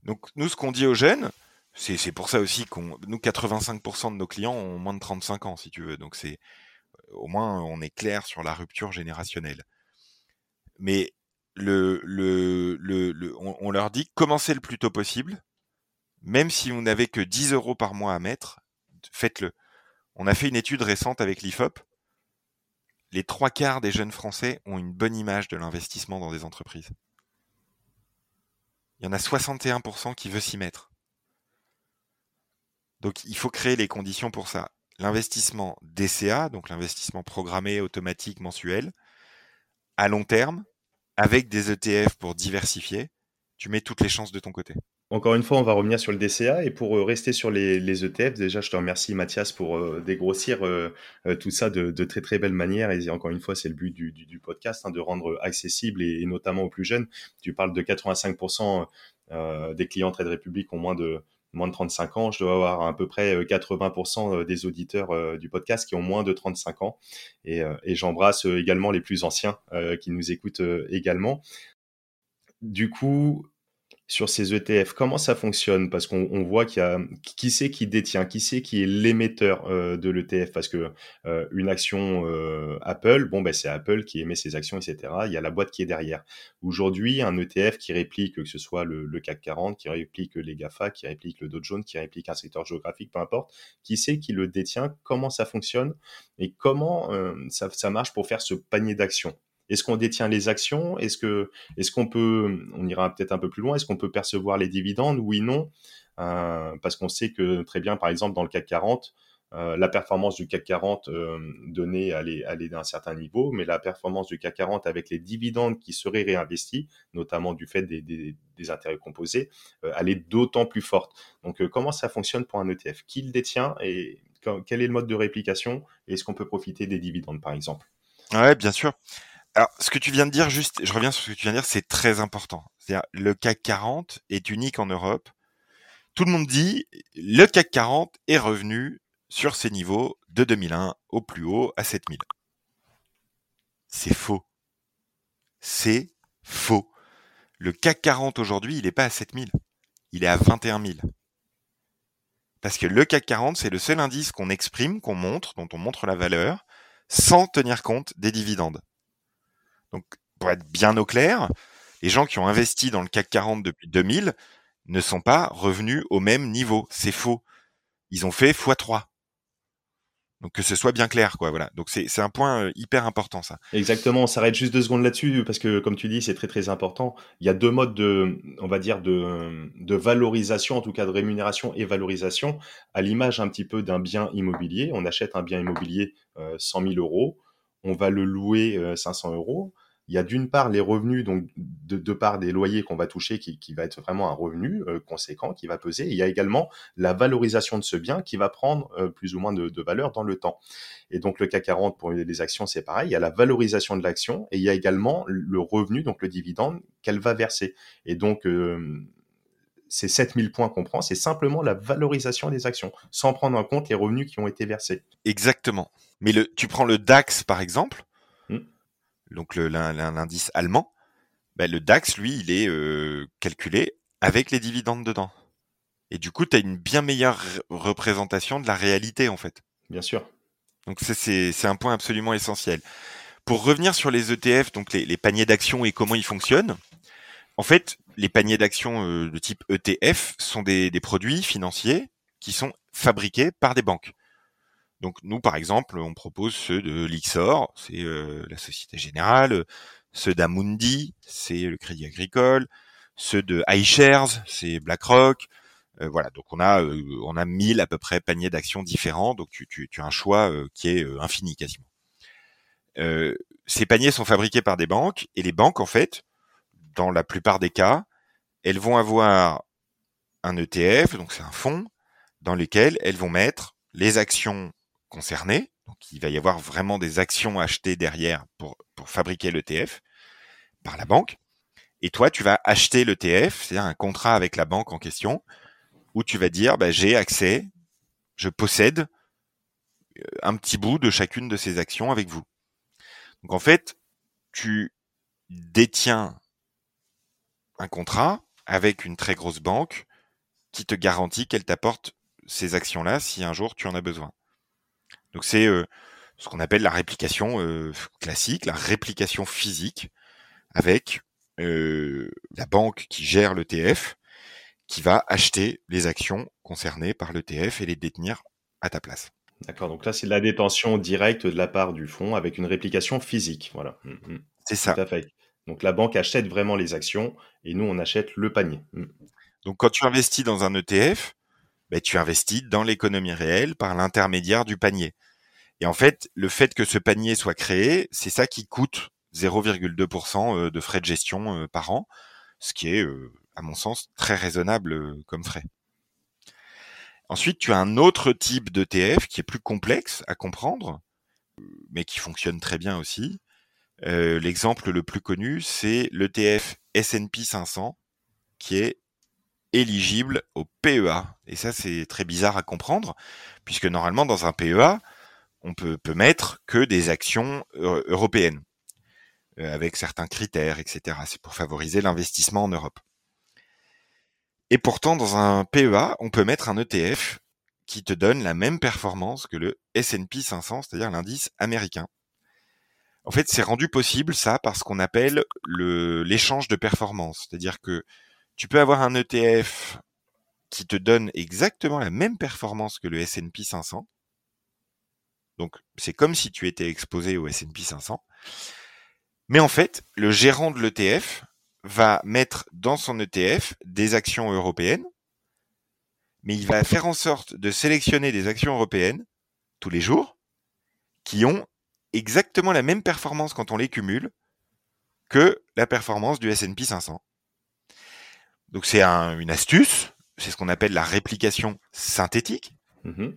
Donc nous, ce qu'on dit aux jeunes, c'est pour ça aussi qu'on, nous, 85% de nos clients ont moins de 35 ans, si tu veux. Donc c'est au moins on est clair sur la rupture générationnelle. Mais le, le, le, on, leur dit commencez le plus tôt possible, même si vous n'avez que 10 euros par mois à mettre, faites-le. On a fait une étude récente avec l'IFOP. Les trois quarts des jeunes Français ont une bonne image de l'investissement dans des entreprises. Il y en a 61% qui veut s'y mettre. Donc il faut créer les conditions pour ça. L'investissement DCA, donc l'investissement programmé automatique mensuel, à long terme, avec des ETF pour diversifier, tu mets toutes les chances de ton côté. Encore une fois, on va revenir sur le DCA et pour euh, rester sur les, ETF, déjà, je te remercie Mathias pour euh, dégrossir euh, tout ça de, très très belle manière. Et encore une fois, c'est le but du, podcast, hein, de rendre accessible et, notamment aux plus jeunes. Tu parles de 85% des clients Trade Republic ont moins de moins de 35 ans. Je dois avoir à peu près 80% des auditeurs du podcast qui ont moins de 35 ans. Et j'embrasse également les plus anciens qui nous écoutent également. Du coup, sur ces ETF, comment ça fonctionne? Parce qu'on voit qu'il y a qui c'est qui détient, qui c'est qui est l'émetteur euh, de l'ETF Parce que euh, une action euh, Apple, bon ben c'est Apple qui émet ses actions, etc. Il y a la boîte qui est derrière. Aujourd'hui, un ETF qui réplique que ce soit le, CAC 40, qui réplique les Gafa, qui réplique le Dow Jones, qui réplique un secteur géographique, peu importe. Qui c'est qui le détient? Comment ça fonctionne? Et comment ça, ça marche pour faire ce panier d'actions? Est-ce qu'on détient les actions? Est-ce qu'on peut, on ira peut-être un peu plus loin, est-ce qu'on peut percevoir les dividendes Oui, non, euh, parce qu'on sait que très bien, par exemple, dans le CAC 40, euh, la performance du CAC 40 euh, donnée, elle est, d'un certain niveau, mais la performance du CAC 40 avec les dividendes qui seraient réinvestis, notamment du fait des, intérêts composés, elle est d'autant plus forte. Donc, comment ça fonctionne pour un ETF Qui le détient et quel est le mode de réplication? Est-ce qu'on peut profiter des dividendes, par exemple? Ouais, bien sûr. Alors, ce que tu viens de dire, juste, je reviens sur ce que tu viens de dire, c'est très important. C'est-à-dire, le CAC 40 est unique en Europe. Tout le monde dit, le CAC 40 est revenu sur ses niveaux de 2001 au plus haut à 7000. C'est faux. C'est faux. Le CAC 40 aujourd'hui, il n'est pas à 7000. Il est à 21 000. Parce que le CAC 40, c'est le seul indice qu'on exprime, qu'on montre, dont on montre la valeur, sans tenir compte des dividendes. Donc, pour être bien au clair, les gens qui ont investi dans le CAC 40 depuis 2000 ne sont pas revenus au même niveau. C'est faux. Ils ont fait x3. Donc que ce soit bien clair, quoi. Voilà. Donc c'est un point euh, hyper important, ça. Exactement. On s'arrête juste deux secondes là-dessus parce que, comme tu dis, c'est très très important. Il y a deux modes de, on va dire de, valorisation, en tout cas de rémunération et valorisation, à l'image un petit peu d'un bien immobilier. On achète un bien immobilier euh, 100 000 euros on va le louer 500 euh, euros. Il y a d'une part les revenus, donc de, de part des loyers qu'on va toucher, qui, va être vraiment un revenu euh, conséquent, qui va peser. il y a également la valorisation de ce bien qui va prendre euh, plus ou moins de, valeur dans le temps. Et donc le CAC 40 pour les actions, c'est pareil. Il y a la valorisation de l'action et il y a également le revenu, donc le dividende qu'elle va verser. Et donc ces 7000 points qu'on prend, c'est simplement la valorisation des actions, sans prendre en compte les revenus qui ont été versés. Exactement. Mais le, tu prends le DAX par exemple, hmm. donc l'indice allemand, ben le DAX, lui, il est euh, calculé avec les dividendes dedans. Et du coup, tu as une bien meilleure représentation de la réalité, en fait. Bien sûr. Donc c'est un point absolument essentiel. Pour revenir sur les ETF, donc les, paniers d'actions et comment ils fonctionnent, en fait, les paniers d'actions euh, de type ETF sont des, des produits financiers qui sont fabriqués par des banques. Donc nous, par exemple, on propose ceux de l'Ixor, c'est euh, la Société Générale, ceux d'Amundi, c'est le Crédit Agricole, ceux de iShares, c'est BlackRock, voilà, donc on a on a 1000 à peu près paniers d'actions différents, donc tu, tu, tu, as un choix qui est infini quasiment. ces paniers sont fabriqués par des banques et les banques en fait, dans la plupart des cas, elles vont avoir un ETF, donc c'est un fonds dans lequel elles vont mettre les actions concernées. Donc il va y avoir vraiment des actions achetées derrière pour, pour fabriquer l'ETF par la banque. Et toi, tu vas acheter l'ETF, c'est-à-dire un contrat avec la banque en question, où tu vas dire bah, j'ai accès, je possède euh, un petit bout de chacune de ces actions avec vous. Donc en fait, tu détiens un contrat avec une très grosse banque qui te garantit qu'elle t'apporte ces actions-là si un jour tu en as besoin. Donc c'est euh, ce qu'on appelle la réplication euh, classique, la réplication physique, avec euh, la banque qui gère l'ETF, qui va acheter les actions concernées par l'ETF et les détenir à ta place. D'accord, donc là c'est de la détention directe de la part du fonds avec une réplication physique, voilà. Mmh, mmh. C'est ça. Tout à fait. Donc la banque achète vraiment les actions et nous on achète le panier. Mmh. Donc quand tu investis dans un ETF, ben, tu investis dans l'économie réelle par l'intermédiaire du panier. Et en fait, le fait que ce panier soit créé, c'est ça qui coûte 0,2% euh, de frais de gestion euh, par an, ce qui est, euh, à mon sens, très raisonnable comme frais. Ensuite, tu as un autre type d'ETF qui est plus complexe à comprendre, mais qui fonctionne très bien aussi. L'exemple le plus connu, c'est l'ETF S&P 500, qui est éligible au PEA. Et ça, c'est très bizarre à comprendre, puisque normalement, dans un PEA, on peut, peut mettre que des actions européennes, euh, avec certains critères, etc. C'est pour favoriser l'investissement en Europe. Et pourtant, dans un PEA, on peut mettre un ETF qui te donne la même performance que le S&P 500, c'est-à-dire l'indice américain. En fait, c'est rendu possible ça parce qu'on appelle l'échange de performance, c'est-à-dire que tu peux avoir un ETF qui te donne exactement la même performance que le S&P 500. Donc, c'est comme si tu étais exposé au S&P 500. Mais en fait, le gérant de l'ETF va mettre dans son ETF des actions européennes, mais il va faire en sorte de sélectionner des actions européennes tous les jours qui ont exactement la même performance quand on les cumule que la performance du S&P 500. Donc c'est une astuce, c'est ce qu'on appelle la réplication synthétique. Mmh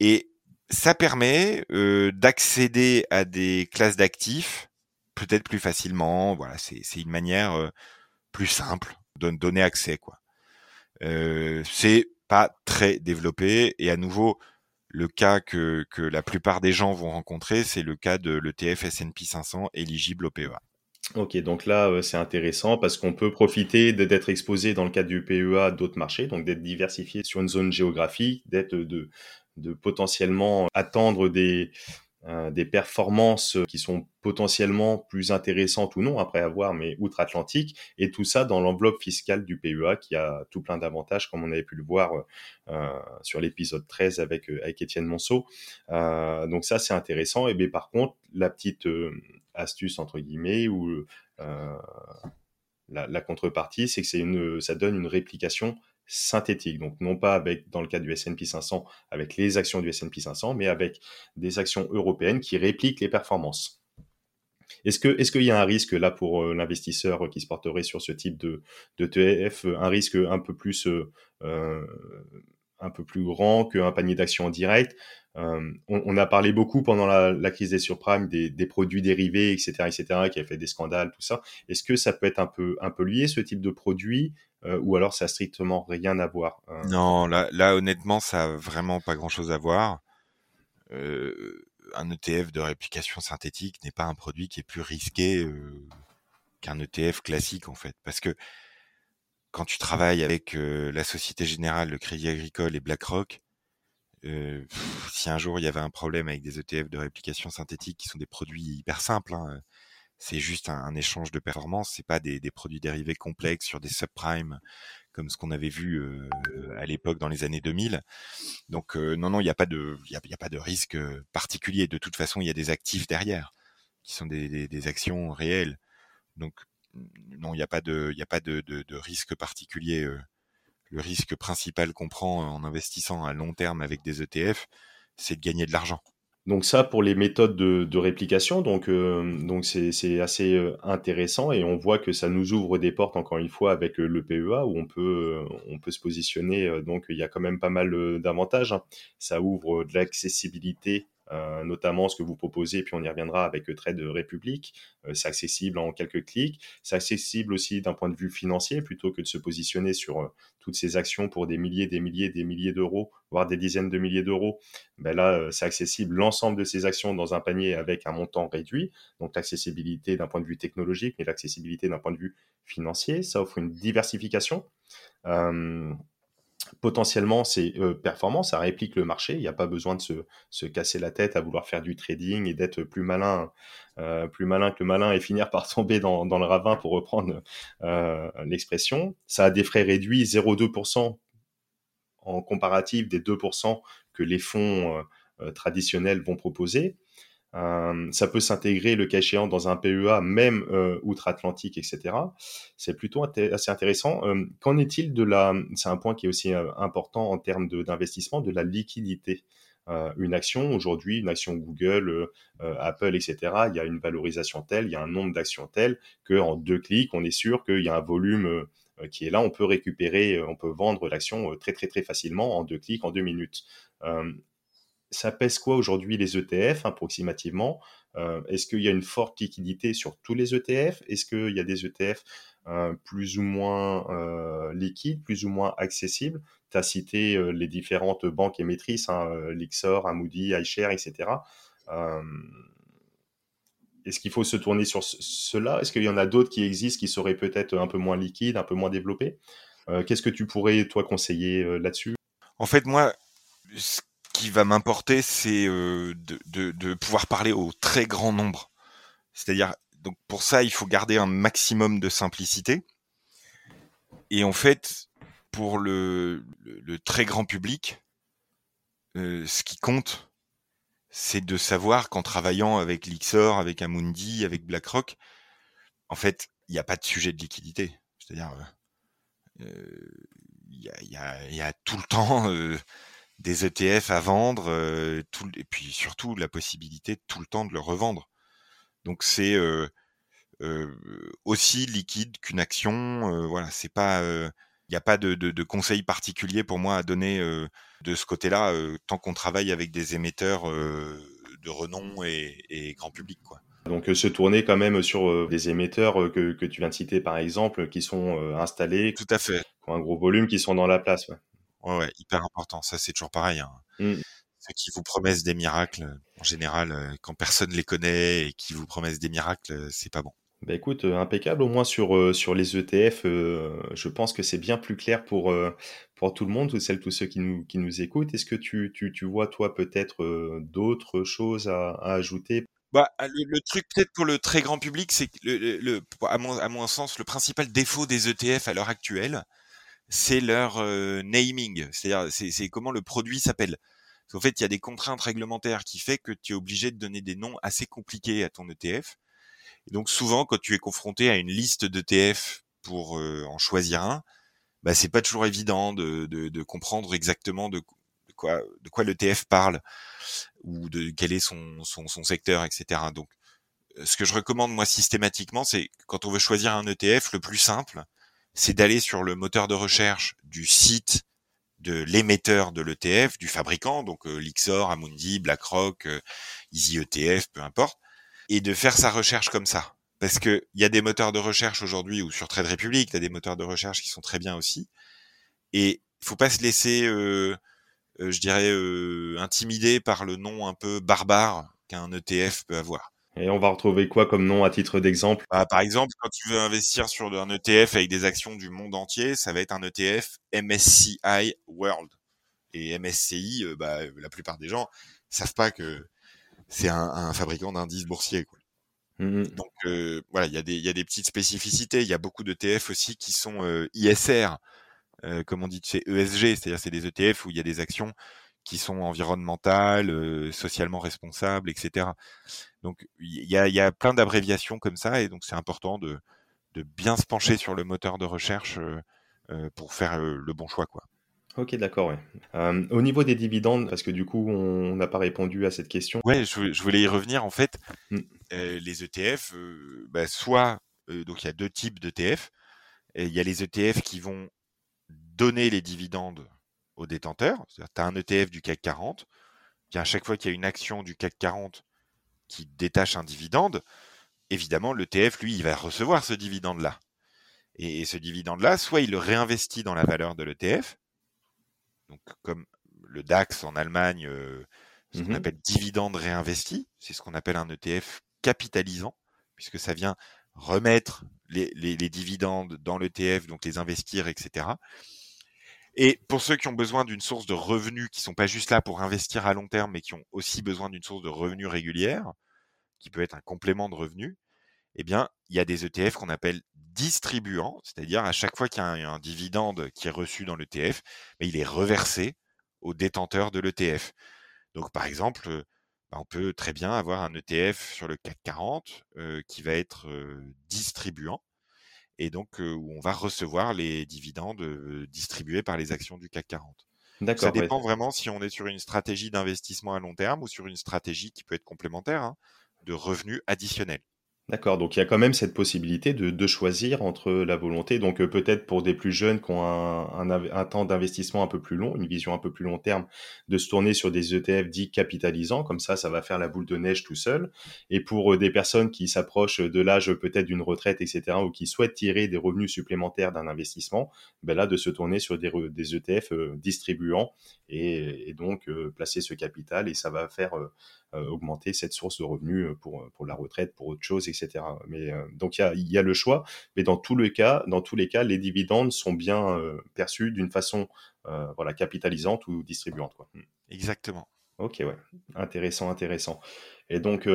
Et ça permet euh, d'accéder à des classes d'actifs peut-être plus facilement. Voilà, c'est une manière euh, plus simple de donner accès. quoi. Euh, c'est pas très développé et à nouveau le cas que, que la plupart des gens vont rencontrer, c'est le cas de l'ETF S&P 500 éligible au PEA. Ok, donc là, euh, c'est intéressant parce qu'on peut profiter d'être exposé dans le cadre du PEA à d'autres marchés, donc d'être diversifié sur une zone géographique, d'être de, potentiellement attendre des, euh, des performances qui sont potentiellement plus intéressantes ou non après avoir, mais outre-Atlantique, et tout ça dans l'enveloppe fiscale du PEA qui a tout plein d'avantages, comme on avait pu le voir euh, sur l'épisode 13 avec, avec Étienne Monceau. donc ça, c'est intéressant. Et bien par contre, la petite astuce entre guillemets ou euh, la, contrepartie, c'est que c'est une, ça donne une réplication synthétique. Donc non pas avec, dans le cas du S&P 500, avec les actions du S&P 500, mais avec des actions européennes qui répliquent les performances. Est-ce est-ce qu'il y a un risque là pour euh, l'investisseur qui se porterait sur ce type de, de TF, un risque un peu plus euh, un peu plus grand qu'un panier d'actions en direct euh, on, a parlé beaucoup pendant la, crise des surprimes des, produits dérivés, etc., etc., qui a fait des scandales, tout ça. Est-ce que ça peut être un peu, un peu lié ce type de produit, euh, ou alors ça a strictement rien à voir euh? Non, là, là, honnêtement, ça a vraiment pas grand-chose à voir. un ETF de réplication synthétique n'est pas un produit qui est plus risqué qu'un ETF classique, en fait, parce que quand tu travailles avec la Société Générale, le Crédit Agricole et BlackRock, euh, si un jour il y avait un problème avec des ETF de réplication synthétique qui sont des produits hyper simples, hein, c'est juste un, échange de performance, c'est pas des, des, produits dérivés complexes sur des subprimes comme ce qu'on avait vu euh, à l'époque dans les années 2000. Donc euh, non non, il n'y a pas de y a, a, pas de risque particulier. De toute façon, il y a des actifs derrière qui sont des, des, des actions réelles. Donc non, il n'y a pas de y a pas de, de, de risque particulier le risque principal qu'on prend en investissant à long terme avec des ETF, c'est de gagner de l'argent. Donc ça pour les méthodes de, réplication, donc c'est assez intéressant et on voit que ça nous ouvre des portes encore une fois avec le PEA où on peut on peut se positionner. Donc il y a quand même pas mal d'avantages. Hein. Ça ouvre de l'accessibilité notamment ce que vous proposez, puis on y reviendra avec euh, Trade République. Euh, c'est accessible en quelques clics. C'est accessible aussi d'un point de vue financier, plutôt que de se positionner sur toutes ces actions pour des milliers, des milliers, des milliers d'euros, voire des dizaines de milliers d'euros. Ben là, c'est accessible l'ensemble de ces actions dans un panier avec un montant réduit. Donc l'accessibilité d'un point de vue technologique, mais l'accessibilité d'un point de vue financier. Ça offre une diversification potentiellement c'est euh, performant, ça réplique le marché, il n'y a pas besoin de se, se, casser la tête à vouloir faire du trading et d'être plus malin, euh, plus malin que le malin et finir par [LAUGHS] tomber dans, dans le ravin pour reprendre euh, l'expression. Ça a des frais réduits, 0,2% en comparatif des 2% que les fonds euh, traditionnels vont proposer. Euh, ça peut s'intégrer le cas échéant dans un PEA, même euh, outre-Atlantique, etc. C'est plutôt assez intéressant. Euh, qu'en est-il de la, c'est un point qui est aussi important en termes d'investissement, de, la liquidité? une action aujourd'hui, une action Google, Apple, etc. Il y a une valorisation telle, il y a un nombre d'actions tel que en deux clics, on est sûr qu'il y a un volume qui est là. On peut récupérer, on peut vendre l'action très très très facilement en deux clics, en deux minutes ça pèse quoi aujourd'hui les ETF approximativement? Euh, Est-ce qu'il y a une forte liquidité sur tous les ETF Est-ce qu'il y a des ETF euh, plus ou moins euh, liquides, plus ou moins accessibles? Tu as cité les différentes banques émettrices, hein, Lixor, Amoudi, iShare, etc. Est-ce qu'il faut se tourner sur cela? Est-ce qu'il y en a d'autres qui existent qui seraient peut-être un peu moins liquides, un peu moins développés Qu'est-ce que tu pourrais, toi, conseiller là-dessus? En fait, moi, qui va m'importer, c'est euh, de, pouvoir parler au très grand nombre. C'est-à-dire, donc pour ça, il faut garder un maximum de simplicité. Et en fait, pour le, très grand public, euh, ce qui compte, c'est de savoir qu'en travaillant avec Lixor, avec Amundi, avec BlackRock, en fait, il n'y a pas de sujet de liquidité. C'est-à-dire, euh, il y, a, tout le temps des ETF à vendre, euh, tout, et puis surtout la possibilité tout le temps de le revendre. Donc c'est euh, euh, aussi liquide qu'une action. voilà, c'est pas, il n'y a pas de, de, de, conseil particulier pour moi à donner de ce côté-là tant qu'on travaille avec des émetteurs de renom et, et, grand public, quoi. Donc se tourner quand même sur des émetteurs que, que, tu viens de citer par exemple, qui sont installés, tout à fait, qui ont un gros volume, qui sont dans la place. Ouais. Ouais, ouais, hyper important. Ça, c'est toujours pareil. Hein. Mmh. Ceux qui vous promettent des miracles, en général, euh, quand personne les connaît et qui vous promettent des miracles, euh, c'est pas bon. Bah écoute, euh, impeccable. Au moins sur, sur les ETF, je pense que c'est bien plus clair pour, pour tout le monde, toutes celles, tous ceux qui nous, qui nous écoutent. Est-ce que tu, tu, tu vois, toi, peut-être d'autres choses à, à ajouter? Bah, le, truc peut-être pour le très grand public, c'est que le, le, à, mon, à mon sens, le principal défaut des ETF à l'heure actuelle, c'est leur euh, naming, c'est-à-dire c'est comment le produit s'appelle. En fait, il y a des contraintes réglementaires qui fait que tu es obligé de donner des noms assez compliqués à ton ETF. Et donc souvent, quand tu es confronté à une liste d'ETF pour euh, en choisir un, bah c'est pas toujours évident de, de, de comprendre exactement de, quoi de quoi l'ETF parle ou de quel est son, son, son secteur, etc. Donc, ce que je recommande moi systématiquement, c'est quand on veut choisir un ETF, le plus simple, c'est d'aller sur le moteur de recherche du site de l'émetteur de l'ETF, du fabricant, donc euh, Lixor, Amundi, BlackRock, euh, Easy ETF, peu importe, et de faire sa recherche comme ça. Parce que il y a des moteurs de recherche aujourd'hui, ou sur Trade Republic, il y a des moteurs de recherche qui sont très bien aussi. Et il faut pas se laisser, euh, euh je dirais, euh, intimider par le nom un peu barbare qu'un ETF peut avoir. Et on va retrouver quoi comme nom à titre d'exemple? Bah, Par exemple, quand tu veux investir sur un ETF avec des actions du monde entier, ça va être un ETF MSCI World. Et MSCI, euh, bah, la plupart des gens savent pas que c'est un, un, fabricant d'indices boursiers. Quoi. Mmh Donc euh, voilà, il y, a des, y a des petites spécificités. Il y a beaucoup d'ETF aussi qui sont euh, ISR, comme on dit c'est ESG, c'est-à-dire c'est des ETF où il y a des actions qui sont environnementales, euh, socialement responsables, etc. Donc il y a, y a, plein d'abréviations comme ça, et donc c'est important de, de, bien se pencher sur le moteur de recherche euh, pour faire le bon choix, quoi. Ok, d'accord, ouais. au niveau des dividendes, parce que du coup, on n'a pas répondu à cette question. Ouais, je, voulais y revenir. En fait, mmh. les ETF, bah, soit, donc il y a deux types d'ETF. Il y a les ETF qui vont donner les dividendes aux détenteurs. Tu as un ETF du CAC 40, qui à chaque fois qu'il y a une action du CAC 40 qui détache un dividende, évidemment, l'ETF, lui, il va recevoir ce dividende-là. Et, ce dividende-là, soit il le réinvestit dans la valeur de l'ETF, donc comme le DAX en Allemagne, euh, ce qu'on mmh appelle dividende réinvesti, c'est ce qu'on appelle un ETF capitalisant, puisque ça vient remettre les, dividendes dans l'ETF, donc les investir, etc. Et pour ceux qui ont besoin d'une source de revenus, qui sont pas juste là pour investir à long terme, mais qui ont aussi besoin d'une source de revenus régulière, qui peut être un complément de revenus, eh bien, il y a des ETF qu'on appelle distribuants, c'est-à-dire à chaque fois qu'il y a un, dividende qui est reçu dans l'ETF, il est reversé au détenteur de l'ETF. Donc, par exemple, bah, on peut très bien avoir un ETF sur le CAC 40 qui va être distribuant et donc où on va recevoir les dividendes distribués par les actions du CAC 40. Ça dépend vraiment si on est sur une stratégie d'investissement à long terme ou sur une stratégie qui peut être complémentaire hein, de revenus additionnels. D'accord, donc il y a quand même cette possibilité de, choisir entre la volonté, donc euh, peut-être pour des plus jeunes qui ont un, temps d'investissement un peu plus long, une vision un peu plus long terme, de se tourner sur des ETF dits capitalisants, comme ça, ça va faire la boule de neige tout seul. Et pour euh, des personnes qui s'approchent de l'âge peut-être d'une retraite, etc., ou qui souhaitent tirer des revenus supplémentaires d'un investissement, ben là, de se tourner sur des, ETF euh, distribuants et, donc placer ce capital, et ça va faire augmenter cette source de revenus euh, pour, pour la retraite, pour autre chose, etc. Mais euh, donc il y a, y a, le choix, mais dans tous les cas, dans tous les cas, les dividendes sont bien perçus d'une façon voilà capitalisante ou distribuante. Quoi. Hmm. Exactement. Ok, ouais, intéressant, intéressant. Et donc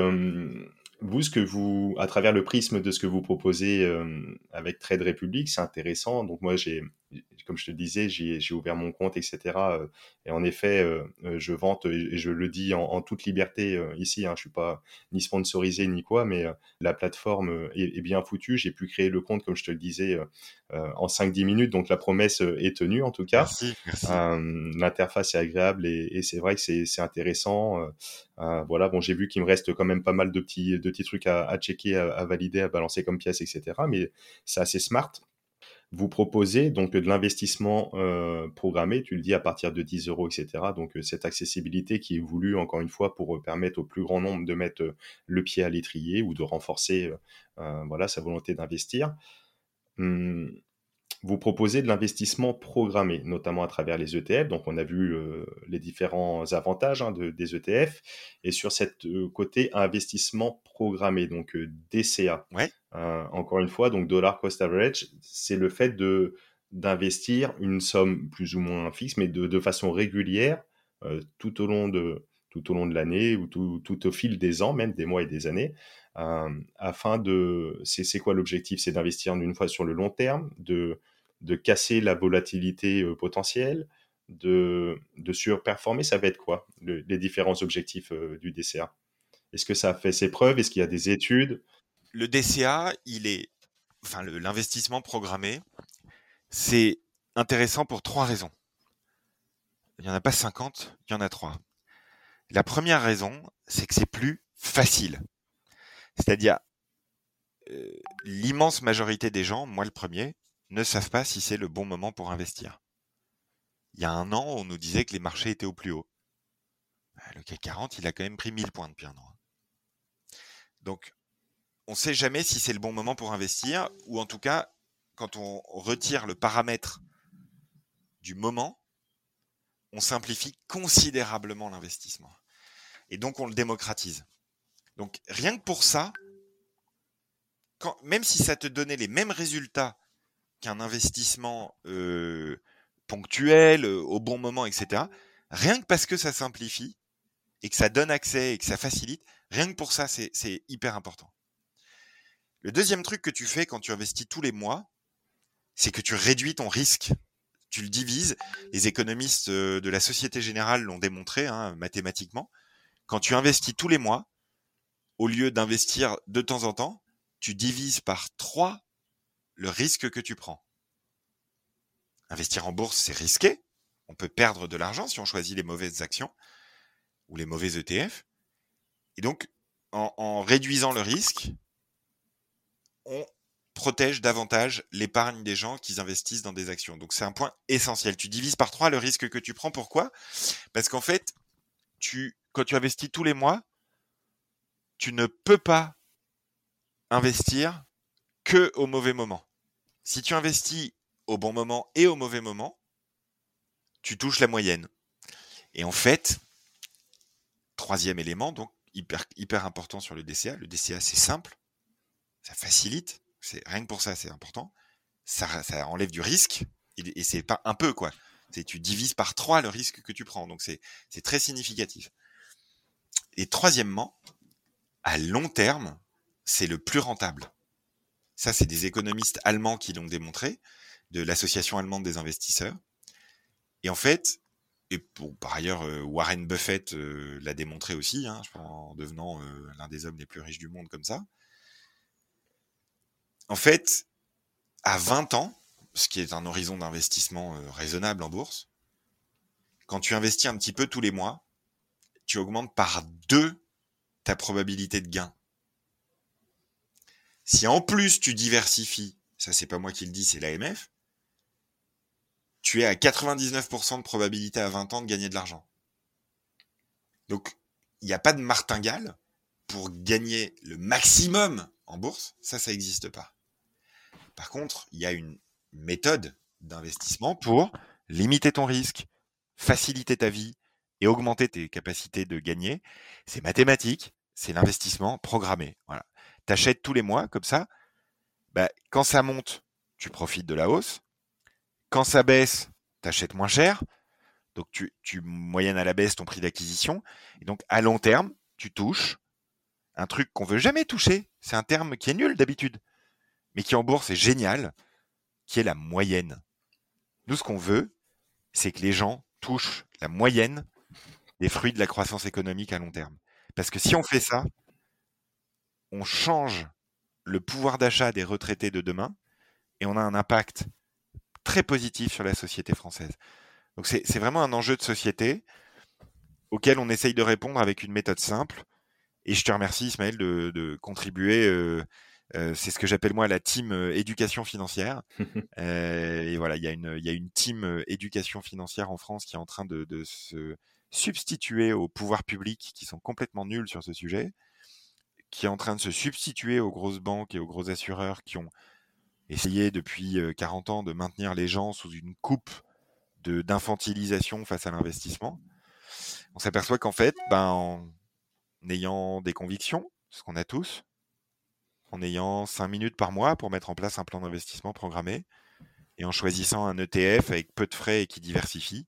vous, ce que vous, à travers le prisme de ce que vous proposez avec Trade Republic, c'est intéressant. Donc moi, j'ai, comme je te disais, j'ai ouvert mon compte, etc. Euh, et en effet, euh, euh, je vante, et je le dis en, toute liberté ici, hein, je suis pas ni sponsorisé ni quoi, mais la plateforme est, bien foutue. J'ai pu créer le compte, comme je te le disais, en 5-10 minutes, donc la promesse est tenue en tout cas. L'interface est agréable et, et c'est vrai que c'est intéressant. voilà, bon, j'ai vu qu'il me reste quand même pas mal de petits, de petits trucs à, à checker, à, à, valider, à balancer comme pièces, etc. Mais c'est assez smart. Vous proposez donc de l'investissement euh, programmé, tu le dis, à partir de 10 euros, etc. Donc euh, cette accessibilité qui est voulue, encore une fois, pour euh, permettre au plus grand nombre de mettre le pied à l'étrier ou de renforcer voilà, sa volonté d'investir. Hum, vous proposez de l'investissement programmé, notamment à travers les ETF. Donc, on a vu les différents avantages hein, de, des ETF. Et sur cette côté investissement programmé, donc DCA. Ouais. encore une fois, donc dollar cost average, c'est le fait de d'investir une somme plus ou moins fixe, mais de, de façon régulière tout au long de tout au long de l'année ou tout, tout, au fil des ans, même des mois et des années, afin de c'est quoi l'objectif? C'est d'investir une fois sur le long terme, de de casser la volatilité potentielle, de, de surperformer, ça va être quoi les différents objectifs du DCA Est-ce que ça a fait ses preuves? Est-ce qu'il y a des études? Le DCA, il est, enfin l'investissement programmé, c'est intéressant pour trois raisons. Il n'y en a pas 50, il y en a trois. La première raison, c'est que c'est plus facile. C'est-à-dire, euh, l'immense majorité des gens, moi le premier, ne savent pas si c'est le bon moment pour investir. Il y a un an, on nous disait que les marchés étaient au plus haut. Bah, le CAC 40, il a quand même pris 1000 points depuis un an. Donc, on ne sait jamais si c'est le bon moment pour investir, ou en tout cas, quand on retire le paramètre du moment, on simplifie considérablement l'investissement. Et donc, on le démocratise. Donc, rien que pour ça, même si ça te donnait les mêmes résultats qu'un investissement euh, ponctuel, euh, au bon moment, etc., rien que parce que ça simplifie et que ça donne accès et que ça facilite, rien que pour ça, c'est hyper important. Le deuxième truc que tu fais quand tu investis tous les mois, c'est que tu réduis ton risque. Tu le divises. Les économistes euh, de la Société Générale l'ont démontré hein, mathématiquement. Quand tu investis tous les mois, au lieu d'investir de temps en temps, tu divises par 3 le risque que tu prends. investir en bourse, c'est risqué. On peut perdre de l'argent si on choisit les mauvaises actions ou les mauvais ETF. Et donc, en, réduisant le risque, on protège davantage l'épargne des gens qui investissent dans des actions. Donc c'est un point essentiel. Tu divises par trois le risque que tu prends. Pourquoi? Parce qu'en fait, tu, quand tu investis tous les mois, tu ne peux pas investir que au mauvais moment. Si tu investis au bon moment et au mauvais moment, tu touches la moyenne. Et en fait, troisième élément, donc hyper, hyper important sur le DCA, le DCA c'est simple, ça facilite, c'est rien que pour ça c'est important, ça, ça enlève du risque, et, et c'est pas un peu quoi, c'est tu divises par trois le risque que tu prends, donc c'est très significatif. Et troisièmement, à long terme, c'est le plus rentable. Ça, c'est des économistes allemands qui l'ont démontré, de l'association allemande des investisseurs. Et en fait, et par ailleurs, euh, Warren Buffett euh, l'a démontré aussi, hein, en devenant euh, l'un des hommes les plus riches du monde comme ça. En fait, à 20 ans, ce qui est un horizon d'investissement raisonnable en bourse, quand tu investis un petit peu tous les mois, tu augmentes par deux ta probabilité de gain. Si en plus tu diversifies, ça c'est pas moi qui le dis, c'est l'AMF, tu es à 99% de probabilité à 20 ans de gagner de l'argent. Donc, il n'y a pas de martingale pour gagner le maximum en bourse, ça, ça n'existe pas. Par contre, il y a une méthode d'investissement pour limiter ton risque, faciliter ta vie et augmenter tes capacités de gagner. C'est mathématique, c'est l'investissement programmé. Voilà. T'achètes tous les mois comme ça. Bah, quand ça monte, tu profites de la hausse. Quand ça baisse, tu achètes moins cher. Donc tu, tu moyennes à la baisse ton prix d'acquisition. Et donc à long terme, tu touches un truc qu'on veut jamais toucher. C'est un terme qui est nul d'habitude, mais qui en bourse est génial, qui est la moyenne. Nous, ce qu'on veut, c'est que les gens touchent la moyenne des fruits de la croissance économique à long terme. Parce que si on fait ça, on change le pouvoir d'achat des retraités de demain et on a un impact très positif sur la société française. Donc c'est vraiment un enjeu de société auquel on essaye de répondre avec une méthode simple. Et je te remercie Ismaël de, contribuer. Euh, euh, c'est ce que j'appelle moi la team euh, éducation financière. [LAUGHS] et voilà, il y, a une, y a une team éducation financière en France qui est en train de, de se substituer aux pouvoirs publics qui sont complètement nuls sur ce sujet qui est en train de se substituer aux grosses banques et aux gros assureurs qui ont essayé depuis 40 ans de maintenir les gens sous une coupe d'infantilisation face à l'investissement. On s'aperçoit qu'en fait, ben, en ayant des convictions, ce qu'on a tous, en ayant 5 minutes par mois pour mettre en place un plan d'investissement programmé, et en choisissant un ETF avec peu de frais et qui diversifie,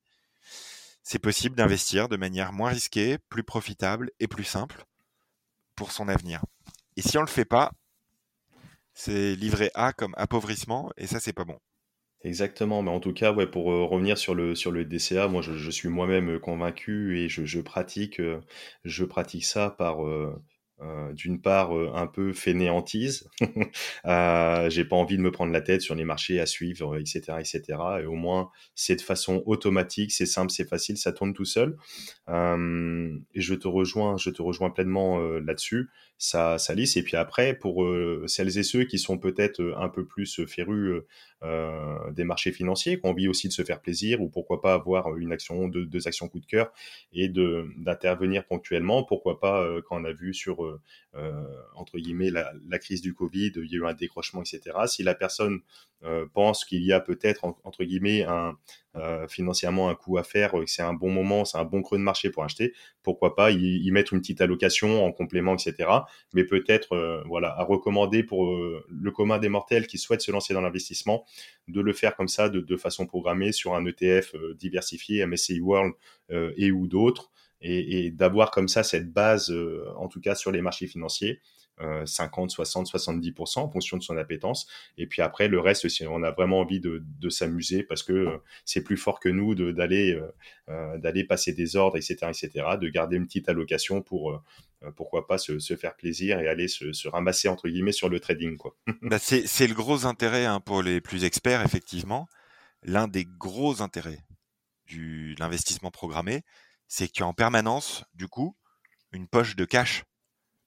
c'est possible d'investir de manière moins risquée, plus profitable et plus simple pour son avenir. Et si on le fait pas, c'est livré A comme appauvrissement, et ça, c'est pas bon. Exactement, mais en tout cas, ouais, pour euh, revenir sur le, sur DCA, moi je, suis moi-même convaincu et je, pratique, euh, je pratique ça par, euh, d'une part euh, un peu fainéantise. [LAUGHS] euh, j'ai pas envie de me prendre la tête sur les marchés à suivre, etc., etc. Et au moins c'est de façon automatique, c'est simple, c'est facile, ça tourne tout seul. Euh, et je te rejoins, je te rejoins pleinement là-dessus. Ça, ça lisse. Et puis après, pour celles et ceux qui sont peut-être un peu plus férus euh, des marchés financiers, qui ont envie aussi de se faire plaisir, ou pourquoi pas avoir une action, deux, deux actions coup de cœur, et d'intervenir ponctuellement. Pourquoi pas euh, quand on a vu sur euh, entre guillemets la, la, crise du Covid, il y a eu un décrochement, etc. Si la personne pense qu'il y a peut-être entre guillemets un euh, financièrement un coup à faire, que c'est un bon moment, c'est un bon creux de marché pour acheter, pourquoi pas y, mettre une petite allocation en complément, etc. Mais peut-être, voilà, à recommander pour le commun des mortels qui souhaitent se lancer dans l'investissement, de le faire comme ça, de, façon programmée sur un ETF euh, diversifié, MSCI World euh, et ou d'autres, et, d'avoir comme ça cette base, euh, en tout cas sur les marchés financiers, 50, 60, 70% en fonction de son appétence. Et puis après, le reste, si on a vraiment envie de, s'amuser parce que c'est plus fort que nous d'aller d'aller passer des ordres, etc., etc., de garder une petite allocation pour euh, pourquoi pas se, faire plaisir et aller se, ramasser entre guillemets sur le trading [LAUGHS] bah c'est le gros intérêt hein, pour les plus experts effectivement. l'un des gros intérêts du l'investissement programmé, c'est que tu as en permanence, du coup, une poche de cash.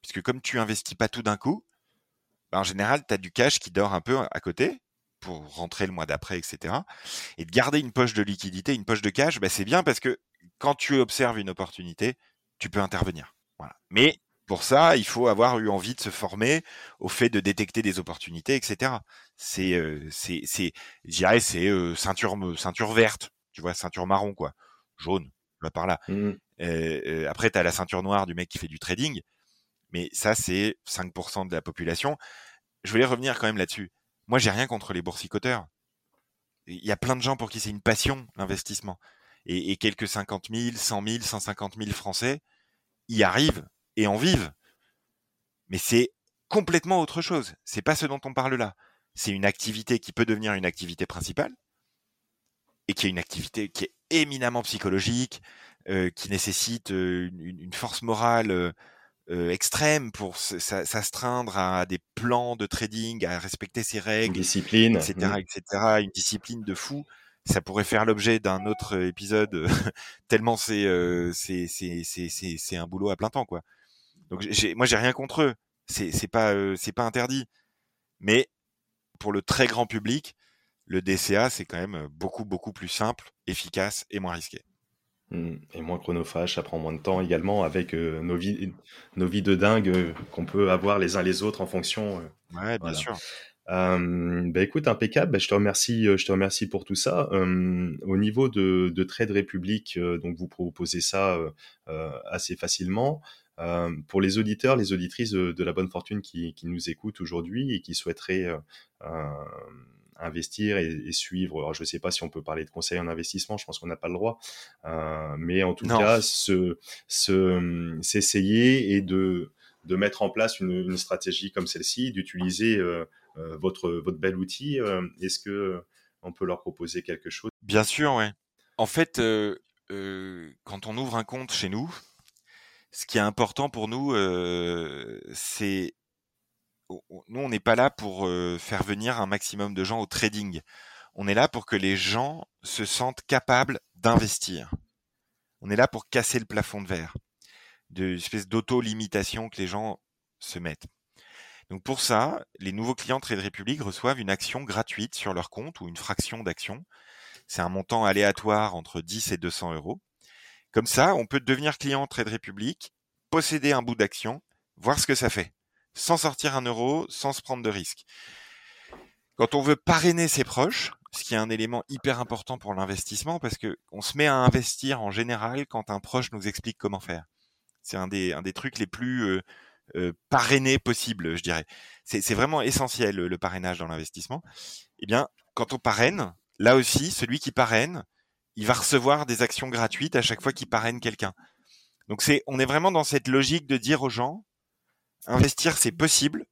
Puisque comme tu investis pas tout d'un coup, bah, en général, tu as du cash qui dort un peu à côté pour rentrer le mois d'après, etc. Et de garder une poche de liquidité, une poche de cash, bah, c'est bien parce que quand tu observes une opportunité, tu peux intervenir. Voilà. Mais pour ça, il faut avoir eu envie de se former au fait de détecter des opportunités, etc. C'est, euh, c'est, c'est, je dirais, c'est euh, ceinture, ceinture verte, tu vois, ceinture marron, quoi, jaune, là par là. Mmh. Euh, après, tu as la ceinture noire du mec qui fait du trading, mais ça, c'est 5% de la population. Je voulais revenir quand même là-dessus. Moi, j'ai rien contre les boursicoteurs. Il y a plein de gens pour qui c'est une passion, l'investissement. Et, quelques 50 000, 100 000, 150 000 Français y arrivent et en vivent. Mais c'est complètement autre chose. C'est pas ce dont on parle là. C'est une activité qui peut devenir une activité principale et qui est une activité qui est éminemment psychologique, euh, qui nécessite euh, une, force morale euh, euh, extrême pour s'astreindre à des plans de trading, à respecter ses règles, une discipline, etc., mmh. etc., une discipline de fou. Ça pourrait faire l'objet d'un autre épisode [LAUGHS] tellement c'est c'est un boulot à plein temps quoi. Donc j'ai, moi j'ai rien contre eux, c'est c'est pas c'est pas interdit, mais pour le très grand public, le DCA c'est quand même beaucoup beaucoup plus simple, efficace et moins risqué. Mmh. Et moins chronophage, ça prend moins de temps également avec euh, nos, vies, nos vies de dingue euh, qu'on peut avoir les uns les autres en fonction. Euh, ouais, bien sûr. bah écoute, impeccable. Bah, je te remercie, je te remercie pour tout ça. au niveau de, de Trade République, donc vous proposez ça assez facilement. pour les auditeurs, les auditrices de, de la bonne fortune qui, qui nous écoutent aujourd'hui et qui souhaiteraient investir et, suivre. Alors, je ne sais pas si on peut parler de conseil en investissement, je pense qu'on n'a pas le droit, euh, mais en tout cas, se, se, s'essayer et de, de mettre en place une, une stratégie comme celle-ci, d'utiliser euh, euh, votre, votre bel outil. Est-ce que on peut leur proposer quelque chose? Bien sûr, oui. En fait, quand on ouvre un compte chez nous, ce qui est important pour nous, c'est nous, on n'est pas là pour euh, faire venir un maximum de gens au trading. On est là pour que les gens se sentent capables d'investir. On est là pour casser le plafond de verre, de espèce d'auto-limitation que les gens se mettent. Donc pour ça, les nouveaux clients Trade Republic reçoivent une action gratuite sur leur compte ou une fraction d'action. C'est un montant aléatoire entre 10 et 200 euros. Comme ça, on peut devenir client Trade Republic, posséder un bout d'action, voir ce que ça fait sans sortir un euro, sans se prendre de risques. Quand on veut parrainer ses proches, ce qui est un élément hyper important pour l'investissement, parce que on se met à investir en général quand un proche nous explique comment faire. C'est un des, un des trucs les plus euh, euh, parrainés possibles, je dirais. C'est vraiment essentiel le, parrainage dans l'investissement. Eh bien, quand on parraine, là aussi, celui qui parraine, il va recevoir des actions gratuites à chaque fois qu'il parraine quelqu'un. Donc c'est, on est vraiment dans cette logique de dire aux gens, investir, c'est possible.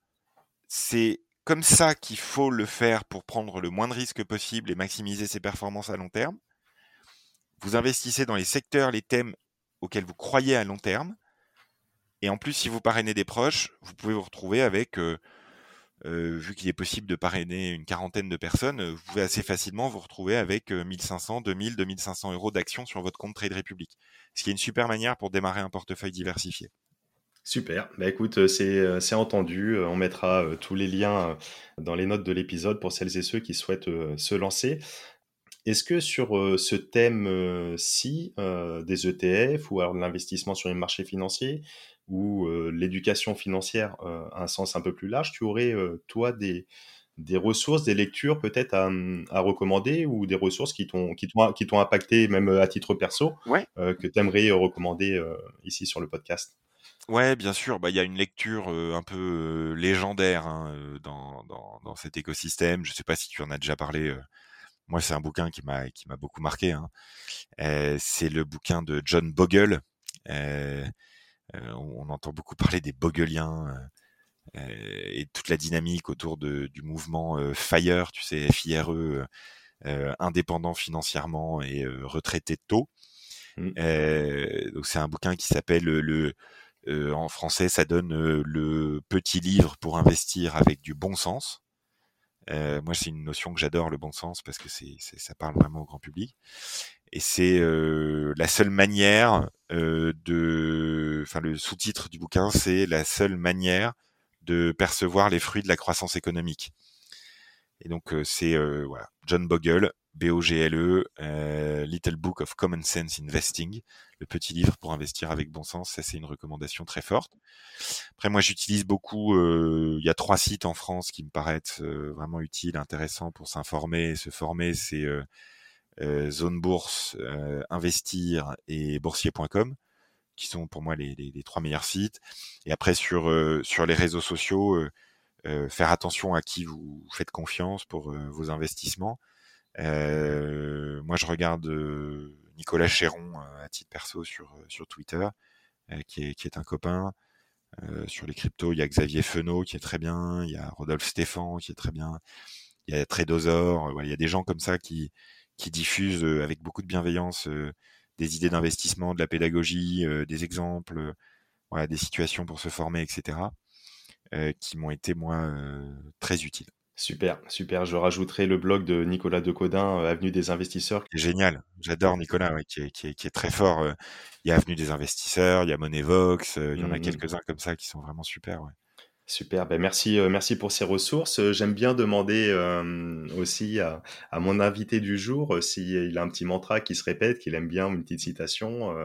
C'est comme ça qu'il faut le faire pour prendre le moins de risques possible et maximiser ses performances à long terme. Vous investissez dans les secteurs, les thèmes auxquels vous croyez à long terme. Et en plus, si vous parrainez des proches, vous pouvez vous retrouver avec, euh, euh, vu qu'il est possible de parrainer une quarantaine de personnes, vous pouvez assez facilement vous retrouver avec 1500, 2000, 2500 euros d'actions sur votre compte Trade Republic. Ce qui est une super manière pour démarrer un portefeuille diversifié. Super. Bah écoute, euh, c'est c'est entendu. Euh, on mettra euh, tous les liens dans les notes de l'épisode pour celles et ceux qui souhaitent se lancer. Est-ce que sur ce thème-ci des ETF ou alors l'investissement sur les marchés financiers ou l'éducation financière à un sens un peu plus large, tu aurais toi des des ressources, des lectures peut-être à, à, recommander ou des ressources t'ont qui t'ont impacté même à titre perso que tu aimerais recommander ici sur le podcast? Ouais, bien sûr. Bah, il y a une lecture un peu légendaire hein, dans, dans, dans, cet écosystème. Je sais pas si tu en as déjà parlé. moi, c'est un bouquin qui m'a qui m'a beaucoup marqué. Hein. c'est le bouquin de John Bogle. on, entend beaucoup parler des Bogeliens et toute la dynamique autour de, du mouvement FIRE, tu sais, FIRE, indépendant financièrement et retraité tôt. Mmh. donc c'est un bouquin qui s'appelle le euh, en français, ça donne euh, le petit livre pour investir avec du bon sens. moi, c'est une notion que j'adore, le bon sens, parce que ça parle vraiment au grand public. Et c'est la seule manière de, enfin, le sous-titre du bouquin, c'est la seule manière de percevoir les fruits de la croissance économique. Et donc c'est John Bogle, B-O-G-L-E, Little Book of Common Sense Investing, le petit livre pour investir avec bon sens. Ça c'est une recommandation très forte. Après moi j'utilise beaucoup, il y a trois sites en France qui me paraissent vraiment utiles, intéressants pour s'informer se former. C'est Zone Bourse, Investir et Boursier.com qui sont pour moi les, les, trois meilleurs sites. Et après sur sur les réseaux sociaux euh, faire attention à qui vous faites confiance pour euh, vos investissements. Euh, moi, je regarde Nicolas Chéron à titre perso sur, sur Twitter, qui, est, qui est un copain. sur les cryptos, il y a Xavier Fenot qui est très bien, il y a Rodolphe Stéphan qui est très bien, il y a Trédosor, voilà, il y a des gens comme ça qui, qui diffusent avec beaucoup de bienveillance des idées d'investissement, de la pédagogie, des exemples, voilà, des situations pour se former, etc. Euh, qui m'ont été moi euh, très utiles. Super, super. Je rajouterai le blog de Nicolas Decodin, euh, Avenue des investisseurs. Génial. J'adore Nicolas, qui, est, qui, est, qui, est, très fort. Il y a Avenue des investisseurs, il y a Moneyvox, il y en a mmh quelques-uns comme ça qui sont vraiment super. Ouais. Super, ben merci, merci pour ces ressources. J'aime bien demander aussi à, à, mon invité du jour s'il a un petit mantra qui se répète, qu'il aime bien, une petite citation.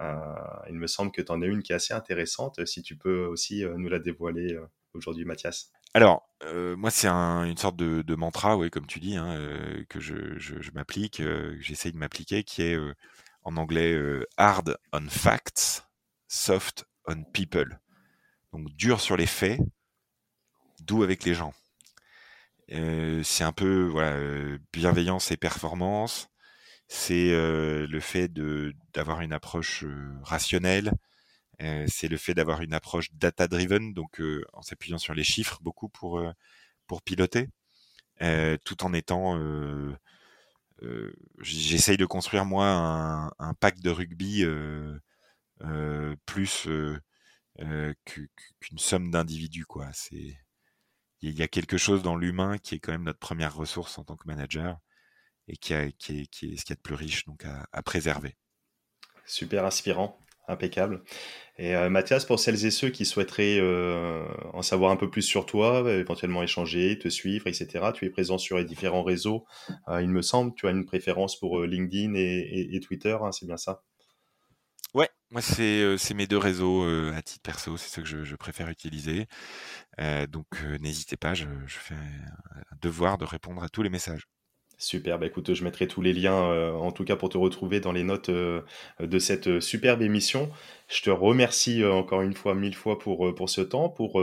Euh, il me semble que tu en as une qui est assez intéressante. Si tu peux aussi euh, nous la dévoiler euh, aujourd'hui, Mathias. Alors, moi, c'est une sorte de, mantra, oui, comme tu dis, hein, que je, m'applique, que j'essaye de m'appliquer, qui est en anglais hard on facts, soft on people. Donc dur sur les faits, doux avec les gens. c'est un peu bienveillance et performance, c'est le fait d'avoir une approche rationnelle, c'est le fait d'avoir une approche data-driven, donc en s'appuyant sur les chiffres beaucoup pour pour piloter, tout en étant j'essaye de construire moi un, pack de rugby plus qu'une somme d'individus quoi. C'est il y a quelque chose dans l'humain qui est quand même notre première ressource en tant que manager et qui, est, ce qu'il y a de plus riche donc à, préserver. Super inspirant, impeccable. Et euh, Mathias, pour celles et ceux qui souhaiteraient euh, en savoir un peu plus sur toi, éventuellement échanger, te suivre, etc., tu es présent sur les différents réseaux. Euh, il me semble, tu as une préférence pour LinkedIn et, Twitter, hein, c'est bien ça? Ouais, moi c'est mes deux réseaux à titre perso, c'est ce que je, préfère utiliser. donc n'hésitez pas, je, je, fais un devoir de répondre à tous les messages. Super, bah écoute, je mettrai tous les liens, euh, en tout cas pour te retrouver dans les notes euh, de cette euh, superbe émission. Je te remercie encore une fois, mille fois pour, pour ce temps, pour,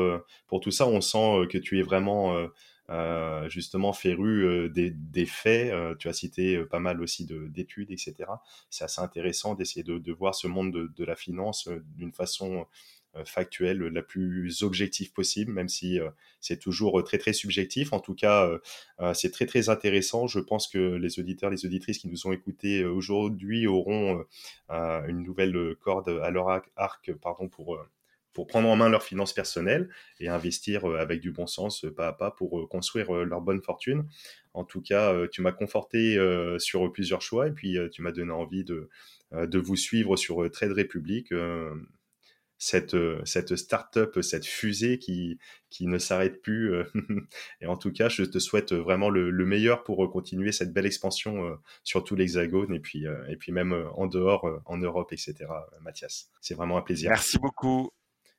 tout ça. On sent que tu es vraiment justement féru des, faits. tu as cité pas mal aussi d'études, etc. C'est assez intéressant d'essayer de, voir ce monde de, la finance d'une façon factuelle, la plus objective possible, même si euh, c'est toujours euh, très très subjectif. En tout cas, c'est très très intéressant. Je pense que les auditeurs, les auditrices qui nous ont écoutés aujourd'hui auront une nouvelle corde à leur arc, pardon, pour pour prendre en main leurs finances personnelles et investir avec du bon sens pas à pas pour construire leur bonne fortune. En tout cas, tu m'as conforté sur plusieurs choix et puis tu m'as donné envie de, de vous suivre sur Trade Republic cette, euh, cette start-up, cette fusée qui, qui ne s'arrête plus. Euh, [LAUGHS] et en tout cas, je te souhaite vraiment le, meilleur pour euh, continuer cette belle expansion sur tout l'Hexagone et puis, et puis même en dehors, en Europe, etc. Mathias, c'est vraiment un plaisir. Merci beaucoup.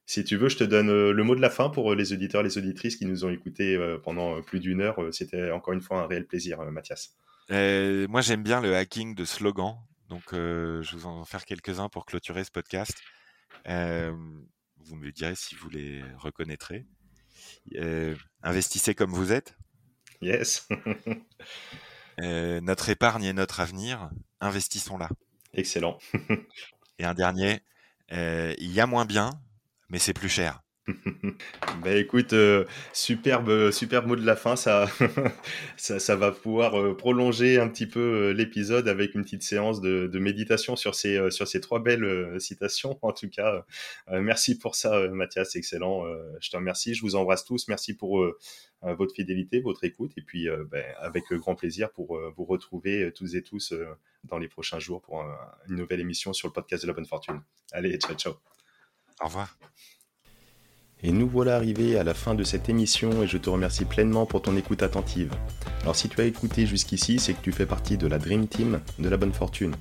Si tu veux, je te donne le mot de la fin pour les auditeurs, les auditrices qui nous ont écoutés pendant plus d'une heure. C'était encore une fois un réel plaisir, Mathias. moi, j'aime bien le hacking de slogan. Donc, je vous en faire quelques-uns pour clôturer ce podcast vous me direz si vous les reconnaîtrez. investissez comme vous êtes. Yes. [LAUGHS] notre épargne est notre avenir. Investissons-la. Excellent. [LAUGHS] Et un dernier, il y a moins bien, mais c'est plus cher. [LAUGHS] bah écoute, euh, superbe, superbe mot de la fin. [LAUGHS] Ça, ça, va pouvoir euh, prolonger un petit peu euh, l'épisode avec une petite séance de, de, méditation sur ces, sur ces trois belles citations. [LAUGHS] En tout cas, merci pour ça, Mathias. Excellent. je te remercie. Je vous embrasse tous. Merci pour votre fidélité, votre écoute. Et puis, ben, avec grand plaisir pour vous retrouver tous et tous dans les prochains jours pour une nouvelle émission sur le podcast de la bonne fortune. Allez, ciao, ciao. Au revoir. Et nous voilà arrivés à la fin de cette émission et je te remercie pleinement pour ton écoute attentive. Alors si tu as écouté jusqu'ici, c'est que tu fais partie de la Dream Team de la bonne fortune.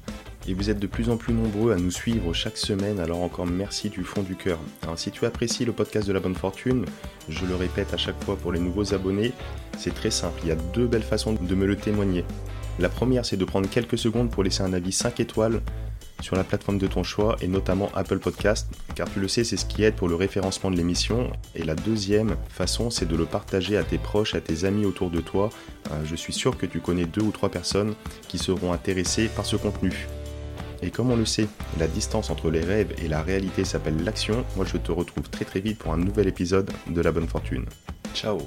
Et vous êtes de plus en plus nombreux à nous suivre chaque semaine, alors encore merci du fond du cœur. Alors si tu apprécies le podcast de la bonne fortune, je le répète à chaque fois pour les nouveaux abonnés, c'est très simple, il y a deux belles façons de me le témoigner. La première, c'est de prendre quelques secondes pour laisser un avis 5 étoiles sur la plateforme de ton choix et notamment Apple Podcast, car tu le sais, c'est ce qui aide pour le référencement de l'émission. Et la deuxième façon, c'est de le partager à tes proches, à tes amis autour de toi. Euh, je suis sûr que tu connais deux ou trois personnes qui seront intéressées par ce contenu. Et comme on le sait, la distance entre les rêves et la réalité s'appelle l'action. Moi, je te retrouve très très vite pour un nouvel épisode de La Bonne Fortune. Ciao